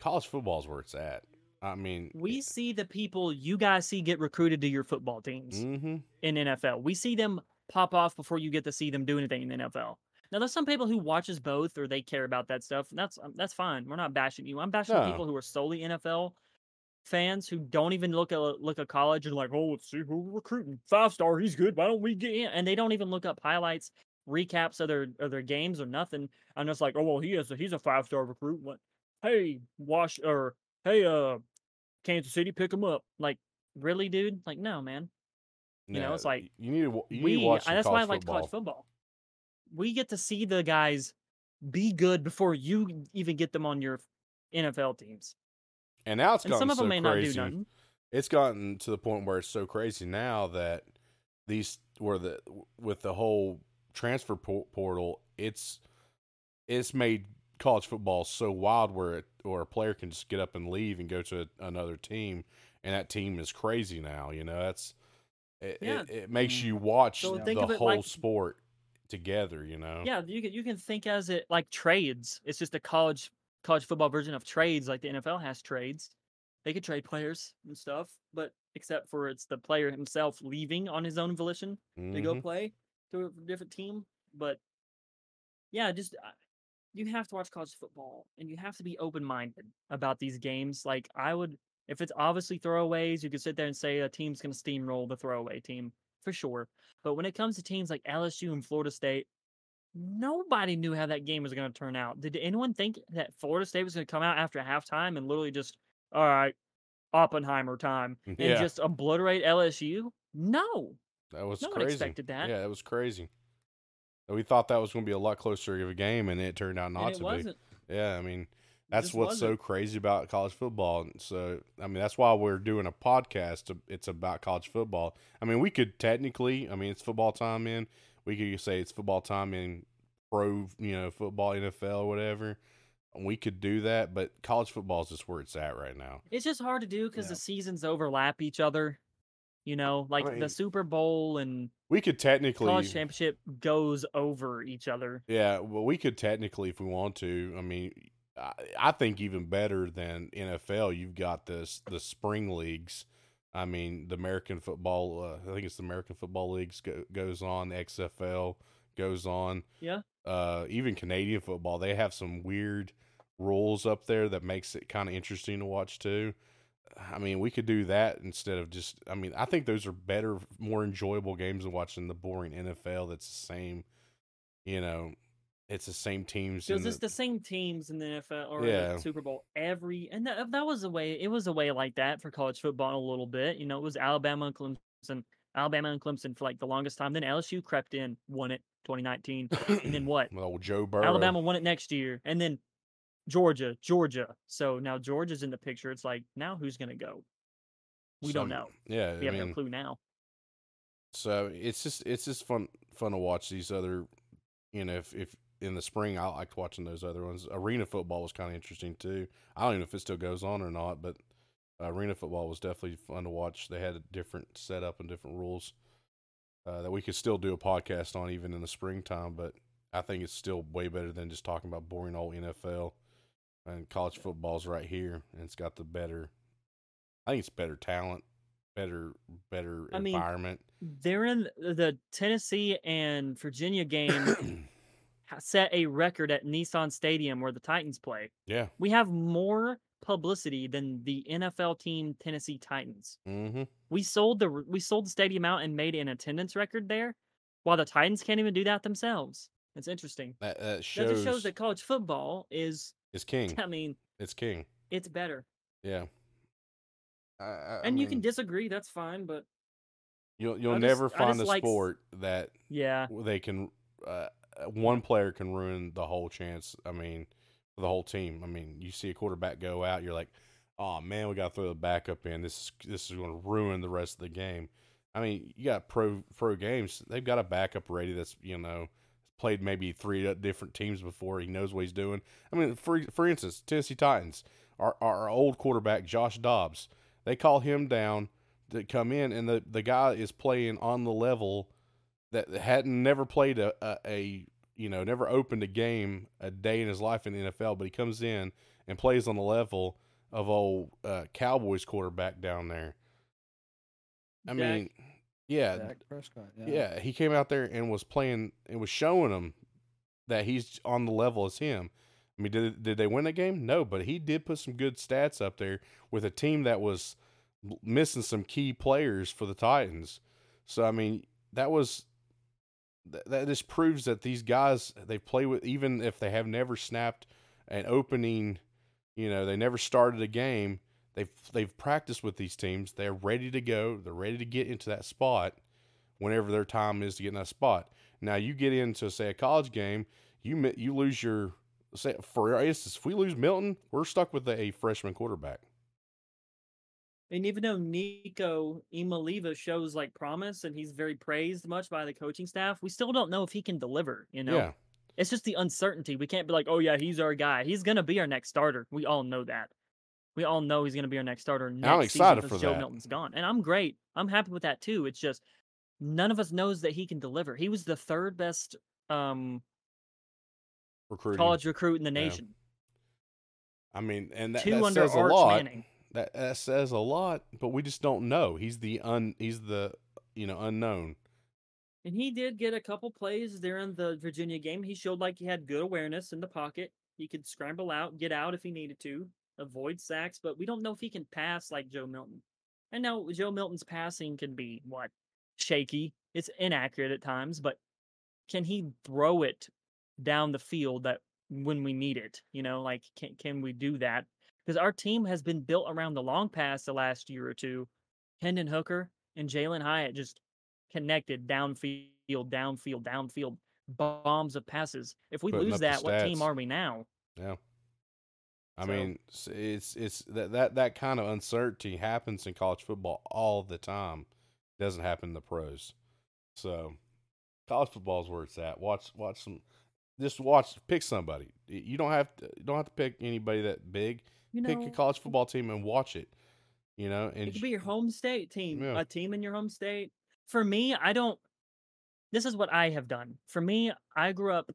college football is where it's at. I mean, We see the people you guys see get recruited to your football teams. hmm in NFL. We see them pop off before you get to see them do anything in the NFL. Now, there's some people who watches both or they care about that stuff. And that's um, that's fine. We're not bashing you. I'm bashing No. people who are solely NFL fans who don't even look at look at college and like, oh, let's see who we're recruiting. Five star, he's good. Why don't we get in? And they don't even look up highlights, recaps of their of their games or nothing. I'm just like, oh well, he is a, he's a five star recruit. What? Hey, Wash or hey, uh, Kansas City, pick him up. Like, really, dude? Like, no, man. You know, it's like, you need to you need we to watch. That's why I like football. college football. We get to see the guys be good before you even get them on your NFL teams. And now it's And gotten some of so them may not do crazy. nothing. It's gotten to the point where it's so crazy now that these where the with the whole transfer portal, it's it's made college football so wild where it or a player can just get up and leave and go to another team, and that team is crazy now. You know, that's it. Yeah. It, it makes you watch So the think of it whole like- sport together. You know. Yeah, you can you can think as it like trades. It's just a college college football version of trades, like the NFL has trades. They could trade players and stuff, but except for it's the player himself leaving on his own volition to go Mhm. play to a different team. But yeah, just uh, you have to watch college football and you have to be open minded about these games. Like I would, if it's obviously throwaways, you could sit there and say a team's going to steamroll the throwaway team for sure. But when it comes to teams like LSU and Florida State, nobody knew how that game was going to turn out. Did anyone think that Florida State was going to come out after halftime and literally just, all right, Oppenheimer time, mm, and Yeah. just obliterate LSU? No, That was no one expected that. Yeah, that was crazy. We thought that was going to be a lot closer of a game, and it turned out not to wasn't. be. Yeah, I mean, that's what's so wasn't. crazy about college football. And So, I mean, that's why we're doing a podcast. It's about college football. I mean, we could technically, I mean, it's football time in. We could say it's football time in pro, you know, football, NFL, or whatever. We could do that, but college football is just where it's at right now. It's just hard to do because Yeah. the seasons overlap each other. You know, like mean- the Super Bowl and We could technically, college championship goes over each other. Yeah, well, we could technically, if we want to. I mean, I, think even better than NFL, you've got this the spring leagues. I mean, the American football. Uh, I think it's the American Football Leagues go, goes on. XFL goes on. Yeah. Uh, even Canadian football, they have some weird rules up there that makes it kind of interesting to watch too. I mean, we could do that instead of just. I mean, I think those are better, more enjoyable games than watching the boring NFL. That's the same. You know, it's the same teams. Because in it's the same teams in the NFL or Yeah. the Super Bowl every, and that, that was a way. It was a way like that for college football a little bit. You know, it was Alabama and Clemson, Alabama and Clemson for like the longest time. Then LSU crept in, won it 2019, and then what? *coughs* well, Joe Burrow. Alabama won it next year, and then Georgia, Georgia. So now Georgia's in the picture. It's like now who's gonna go? We don't know. Yeah, We I have mean, no clue now. so it's just it's just fun fun to watch these other. You know, if if in the spring I liked watching those other ones. Arena football was kind of interesting too. I don't even know if it still goes on or not, but arena football was definitely fun to watch. They had a different setup and different rules uh, that we could still do a podcast on even in the springtime. But I think it's still way better than just talking about boring old NFL. And college football's right here, and it's got the better. I think it's better talent, better better I mean, environment. They're in the Tennessee and Virginia game *coughs* set a record at Nissan Stadium where the Titans play. yeah. We have more publicity than the NFL team Tennessee Titans. Mm-hmm. We sold the we sold the stadium out and made an attendance record there, while the Titans can't even do that themselves. It's interesting. That, that That shows, just shows that college football is. is king. *laughs* I mean, It's king. it's better, Yeah. I, I, and you can disagree. That's fine, but you'll you'll I never I find a like sport that yeah, they can uh, one player can ruin the whole chance. I mean, for the whole team. I mean, you see a quarterback go out, you're like, oh man, we got to throw the backup in. This is this is going to ruin the rest of the game. I mean, you got pro pro games. They've got a backup ready that's you know played maybe three uh, different teams before. He knows what he's doing. I mean, for for instance, Tennessee Titans, our our old quarterback Josh Dobbs, they call him down to come in, and the the guy is playing on the level that hadn't never played a, a, a you know never opened a game a day in his life in the NFL, but he comes in and plays on the level of old uh, Cowboys quarterback down there. I Dak- mean, yeah, Prescott. yeah, he came out there and was playing and was showing them that he's on the level as him. I mean, did did they win the game? No, but he did put some good stats up there with a team that was missing some key players for the Titans. So I mean, that was th- that just proves that these guys they play with even if they have never snapped an opening, you know, they never started a game. They've they've practiced with these teams. They're ready to go. They're ready to get into that spot whenever their time is to get in that spot. Now you get into say a college game, you you lose your say for instance, if we lose Milton, we're stuck with a freshman quarterback. And even though Nico Iamaleava shows like promise and he's very praised much by the coaching staff, we still don't know if he can deliver. You know, Yeah, it's just the uncertainty. We can't be like, oh yeah, he's our guy. He's gonna be our next starter. We all know that. We all know he's gonna be our next starter. Next excited for Joe that. Milton's gone, and I'm great. I'm happy with that too. It's just none of us knows that he can deliver. He was the third best um recruiting. college recruit in the Yeah. nation. I mean, and that, Two that under says a Arch lot. Manning. That that says a lot, but we just don't know. He's the un. He's the you know unknown. And he did get a couple plays during the Virginia game. He showed like he had good awareness in the pocket. He could scramble out, get out if he needed to, avoid sacks, but we don't know if he can pass like Joe Milton. And now Joe Milton's passing can be what? Shaky. It's inaccurate at times, but can he throw it down the field that when we need it? You know, like can can we do that? Because our team has been built around the long pass the last year or two. Hendon Hooker and Jalin Hyatt just connected downfield, downfield, downfield, bombs of passes. If we Putting lose that, what team are we now? Yeah. I So- mean, it's it's that that that kind of uncertainty happens in college football all the time. It doesn't happen in the pros. So, college football is where it's at. Watch watch some. Just watch. Pick somebody. You don't have to. You don't have to pick anybody that big. You pick know, a college football team and watch it. You know, and it could be your home state team, Yeah. a team in your home state. For me, I don't. This is what I have done. For me, I grew up,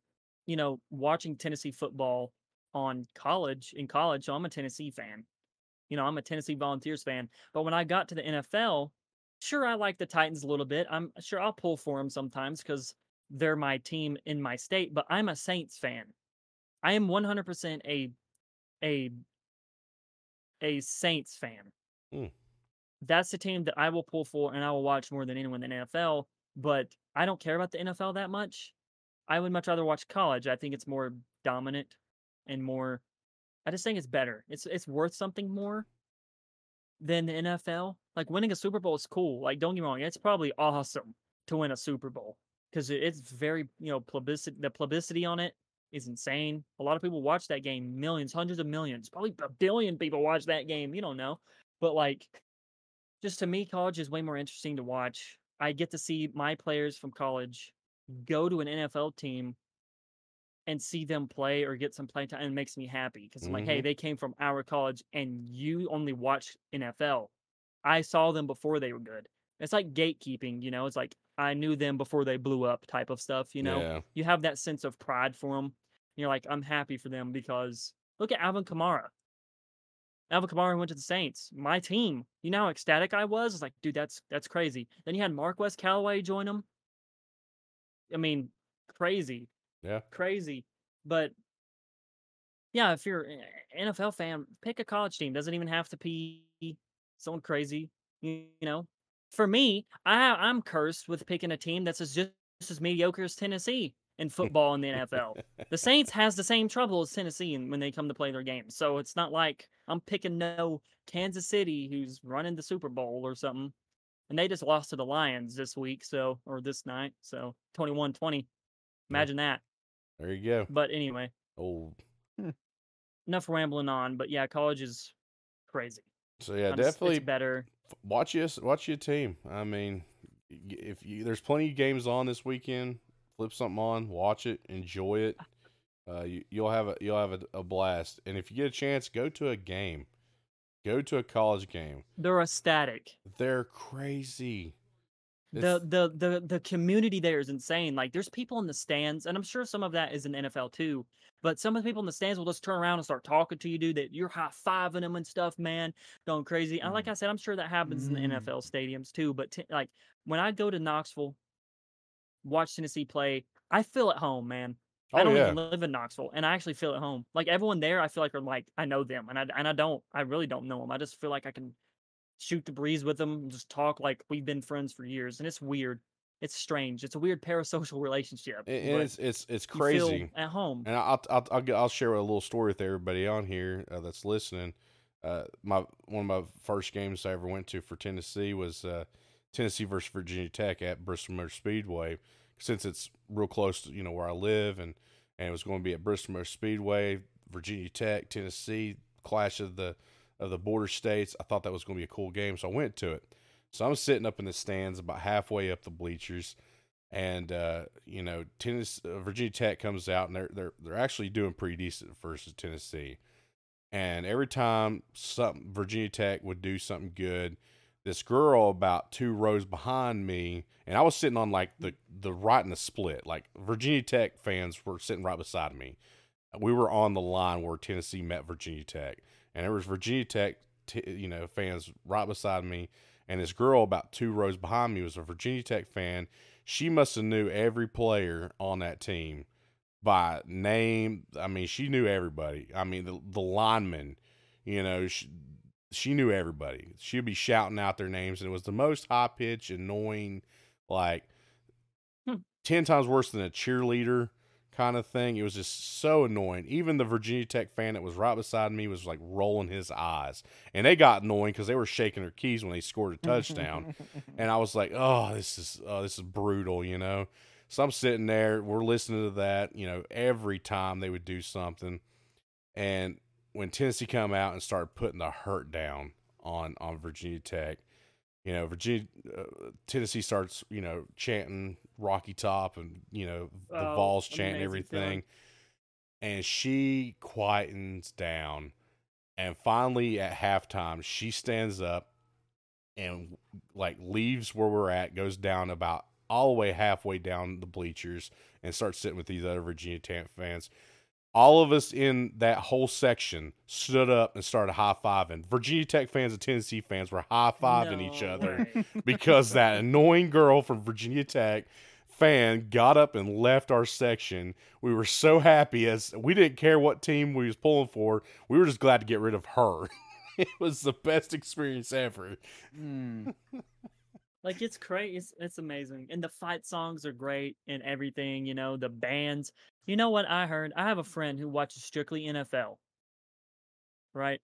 you know, watching Tennessee football on college in college, so I'm a Tennessee fan. You know, I'm a Tennessee Volunteers fan. But when I got to the NFL, sure, I like the Titans a little bit. I'm sure I'll pull for them sometimes because they're my team in my state. But I'm a Saints fan. I am 100% a a a Saints fan. Hmm. That's the team that I will pull for and I will watch more than anyone in the NFL. But I don't care about the NFL that much. I would much rather watch college. I think it's more dominant and more. I just think it's better. It's it's worth something more than the NFL. Like winning a Super Bowl is cool. Like don't get me wrong, it's probably awesome to win a Super Bowl because it's very you know publicity. The publicity on it is insane. A lot of people watch that game. Millions, hundreds of millions, probably a billion people watch that game. You don't know, but like, just to me, college is way more interesting to watch. I get to see my players from college go to an NFL team and see them play or get some play time, and it makes me happy because I'm like, hey, Mhm. they came from our college, and you only watch NFL. I saw them before they were good. It's like gatekeeping, you know. It's like I knew them before they blew up, type of stuff. You know, yeah, you have that sense of pride for them. You're like, I'm happy for them because look at Alvin Kamara. Alvin Kamara went to the Saints, my team. You know how ecstatic I was? It's like, dude, that's that's crazy. Then you had Marquez Callaway join him. I mean, crazy, yeah. crazy. But yeah, if you're an NFL fan, pick a college team. Doesn't even have to be someone crazy. You know, for me, I I'm cursed with picking a team that's as just as mediocre as Tennessee in football in the NFL. The Saints *laughs* has the same trouble as Tennessee when they come to play their games. So it's not like I'm picking no Kansas City who's running the Super Bowl or something. And they just lost to the Lions this week, so or this night. So 21-20. Imagine that. There you go. But anyway, Oh, hmm. enough rambling on. But yeah, college is crazy. so yeah, I'm definitely it's better. Watch your watch your team. I mean, if you, there's plenty of games on this weekend, flip something on, watch it, enjoy it. Uh, you, you'll have a you'll have a, a blast. And if you get a chance, go to a game. Go to a college game. They're ecstatic. They're crazy. The the the the community there is insane. Like there's people in the stands, and I'm sure some of that is in NFL too. But some of the people in the stands will just turn around and start talking to you, dude. That you're high fiving them and stuff, man, going crazy. And like I said, I'm sure that happens in the Mm. NFL stadiums too. But t- like when I go to Knoxville, watch Tennessee play, I feel at home, man. Oh, I don't yeah, even live in Knoxville, and I actually feel at home. Like everyone there, I feel like are like I know them, and I and I don't. I really don't know them. I just feel like I can shoot the breeze with them, and just talk like we've been friends for years, and it's weird. It's strange. It's a weird *laughs* parasocial relationship. and it's it's it's crazy. at home. And I'll I'll I'll, I'll share a little story with everybody on here uh, that's listening. Uh, my one of my first games I ever went to for Tennessee was uh, Tennessee versus Virginia Tech at Bristol Motor Speedway. Since it's real close to you know where I live, and and it was going to be at Bristol Motor Speedway, Virginia Tech, Tennessee clash of the of the border states. I thought that was going to be a cool game, so I went to it. So I'm sitting up in the stands, about halfway up the bleachers, and uh, you know, Tennessee, uh, Virginia Tech comes out, and they're they're they're actually doing pretty decent versus Tennessee. And every time something Virginia Tech would do something good, this girl about two rows behind me, and I was sitting on like the the right in the split. Like Virginia Tech fans were sitting right beside me. We were on the line where Tennessee met Virginia Tech, and there was Virginia Tech, t- you know, fans right beside me, and this girl about two rows behind me was a Virginia Tech fan. She must have knew every player on that team by name. I mean, she knew everybody. I mean, the the linemen, you know, she, she knew everybody. She'd be shouting out their names, and it was the most high pitched, annoying, like Hmm. ten times worse than a cheerleader kind of thing. It was just so annoying. Even the Virginia Tech fan that was right beside me was like rolling his eyes, and they got annoying because they were shaking their keys when they scored a touchdown. *laughs* and I was like, "Oh, this is oh, this is brutal," you know. So I'm sitting there, we're listening to that, you know, every time they would do something, and when Tennessee come out and started putting the hurt down on on Virginia Tech, you know, Virginia uh, Tennessee starts, you know, chanting Rocky Top and you know the Oh, Vols an chanting everything, feeling. and she quietens down, and finally at halftime she stands up and like leaves where we're at, goes down about all the way halfway down the bleachers and starts sitting with these other Virginia Tech fans. All of us in that whole section stood up and started high fiving. Virginia Tech fans and Tennessee fans were high fiving each other way. because that *laughs* annoying girl from Virginia Tech fan got up and left our section. We were so happy as we didn't care what team we was pulling for. We were just glad to get rid of her. *laughs* it was the best experience ever. Mm. *laughs* Like it's crazy. It's, it's amazing. And the fight songs are great and everything, you know, the bands. You know what I heard? I have a friend who watches strictly NFL. Right?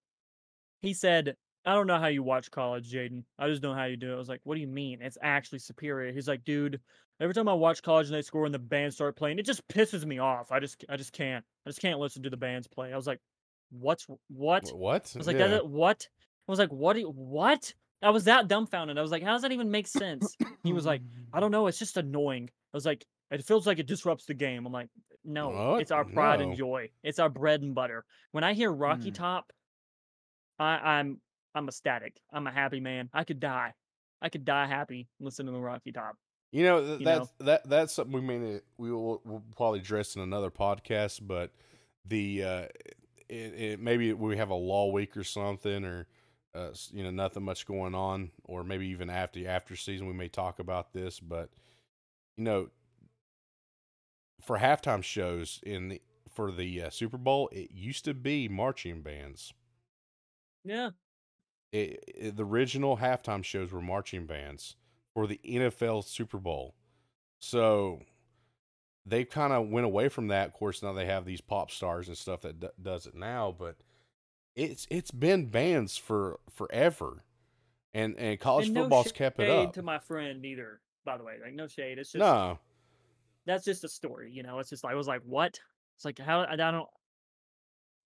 He said, I don't know how you watch college, Jaden. I just know how you do it. I was like, what do you mean? It's actually superior. He's like, dude, every time I watch college and they score and the band start playing, it just pisses me off. I just I just can't. I just can't listen to the bands play. I was like, what's what? What? I was like, Yeah. that, what? I was like, what? do you- What? I was that dumbfounded. I was like, how does that even make sense? He was like, I don't *coughs* know. It's just annoying. I was like, it feels like it disrupts the game. I'm like, no, What? it's our pride No. and joy. It's our bread and butter. When I hear Rocky Mm. Top, I, I'm I'm ecstatic. I'm a happy man. I could die. I could die happy listening to The Rocky Top. You know, th- you that's that that's something we may we will we'll probably address in another podcast, but the uh it, it maybe we have a law week or something or uh you know nothing much going on or maybe even after the after season we may talk about this, but you know for halftime shows in the for the uh, Super Bowl, it used to be marching bands. Yeah. It, it- the original halftime shows were marching bands for the NFL Super Bowl. So they kind of went away from that. Of course, now they have these pop stars and stuff that d- does it now, but it's it's been bands for forever, and and college and no football's kept it up. to my friend either. By the way, like no shade. It's just no, that's just a story, you know. It's just like I was like, what? It's like how I don't.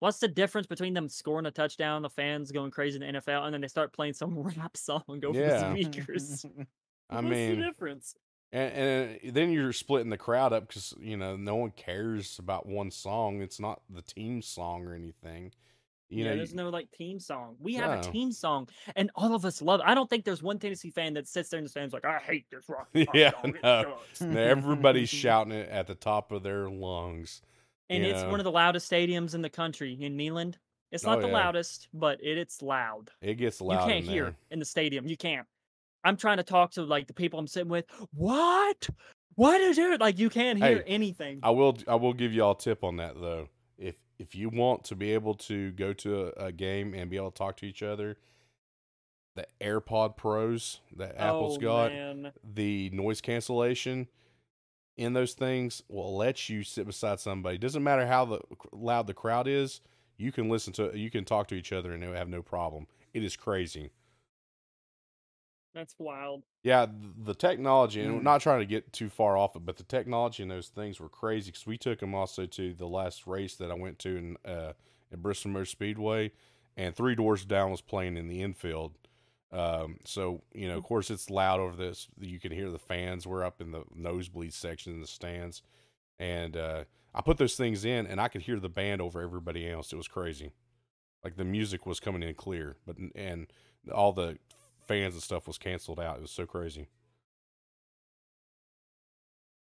What's the difference between them scoring a touchdown, the fans going crazy in the NFL, and then they start playing some *laughs* rap song over Yeah. the speakers? *laughs* I What's mean, the difference? and, and uh, then you're splitting the crowd up because you know no one cares about one song. It's not the team song or anything. You yeah, know, there's no like team song. We have a team song, and all of us love. it. I don't think there's one Tennessee fan that sits there in the stands like, I hate this rock. *laughs* Yeah, song. It no. sucks." everybody's shouting it at the top of their lungs. And you it's one of the loudest stadiums in the country in Neyland. It's Oh, not the yeah. loudest, but it, it's loud. It gets loud. you can't in hear there. in the stadium. You can't. I'm trying to talk to like the people I'm sitting with. What? What is it? Like you can't hear Hey, anything. I will. I will give you all a tip on that though. If if you want to be able to go to a, a game and be able to talk to each other, the AirPod Pros that Apple's oh, got, Man. the noise cancellation in those things will let you sit beside somebody. Doesn't matter how the loud the crowd is. You can listen to. You can talk to each other and have no problem. It is crazy. That's wild. Yeah, the technology, and we're Mm. not trying to get too far off it, but the technology and those things were crazy because we took them also to the last race that I went to in uh, at Bristol Motor Speedway, and Three Doors Down was playing in the infield. Um, so you know, of course, it's loud over this. You can hear the fans. We're up in the nosebleed section in the stands, and uh, I put those things in, and I could hear the band over everybody else. It was crazy. Like the music was coming in clear, but and all the fans and stuff was canceled out. It was so crazy.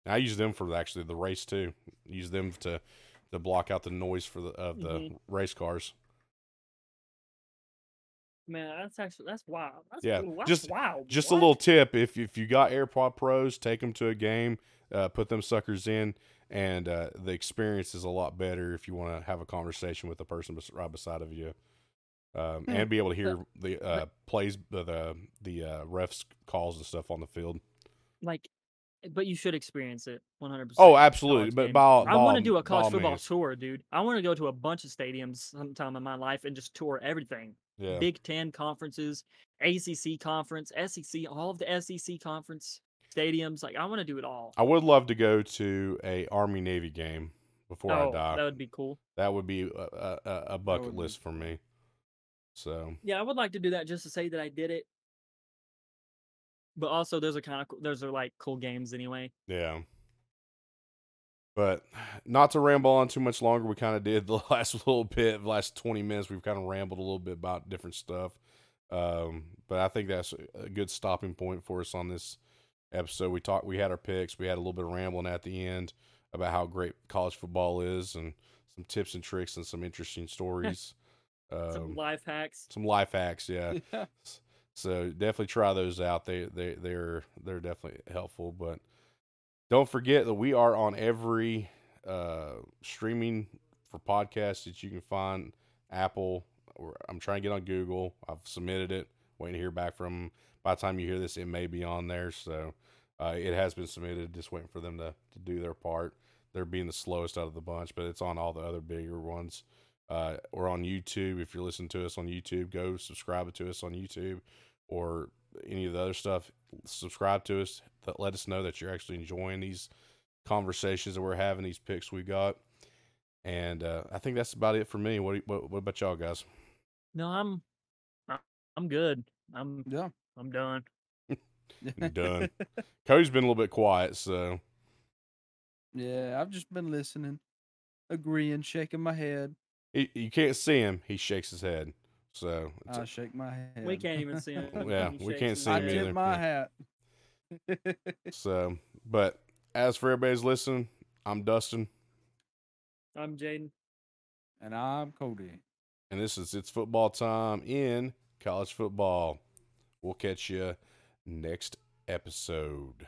I use them for actually the race too. Use them to to block out the noise for the of the Mhm. race cars. Man, that's actually that's wild. That's Yeah, cool. That's just- wild. Just a little tip: if if you got AirPod Pros, take them to a game, uh, put them suckers in, and uh, the experience is a lot better if you want to have a conversation with the person right beside of you, um, Hmm. and be able to hear the uh, plays, the the, the uh, refs calls and stuff on the field. like but you should experience it 100% Oh, absolutely! But by all, I want to do a college football means. tour, dude. I want to go to a bunch of stadiums sometime in my life and just tour everything. Yeah, Big 10 conferences, ACC conference, SEC, all of the SEC conference stadiums. Like I want to do it all. I would love to go to a Army Navy game before I oh, die. that would be cool. That would be a, a, a- bucket would be list for me. So Yeah, I would like to do that just to say that I did it. But also, those are kind of those are like cool games anyway. yeah. But not to ramble on too much longer, we kind of did *laughs* the last little bit, the last 20 minutes, we've kind of rambled a little bit about different stuff. Um, but I think that's a- good stopping point for us on this episode. We talked, we had our picks, we had a little bit of rambling at the end about how great college football is and some tips and tricks and some interesting *laughs* stories. Some um, life hacks. some life hacks, yeah. *laughs* Yeah. So definitely try those out. They they they're they're definitely helpful. But don't forget that we are on every uh, streaming for podcasts that you can find. Apple. Or I'm trying to get on Google. I've submitted it. Waiting to hear back from. By the time you hear this, it may be on there. So uh, it has been submitted. Just waiting for them to to do their part. They're being the slowest out of the bunch, but it's on all the other bigger ones. Uh, or on YouTube. If you're listening to us on YouTube, go subscribe to us on YouTube or any of the other stuff. Subscribe to us. Th- Let us know that you're actually enjoying these conversations that we're having, these picks we got. And uh, I think that's about it for me. What, what what about y'all guys? No, I'm I- I'm good. I'm Yeah. I'm done. Done. *laughs* Cody's been a little bit quiet, so yeah, I've just been listening, agreeing, shaking my head. he, you can't see him. He shakes his head. So it's I shake my head. We can't even see *laughs* him. Yeah, we can't see I him head. either. tip my hat. *laughs* so. But as for everybody's listening, I'm Dustin, I'm Jaden. and I'm Cody. and this is it's football time in college football. We'll catch you next episode.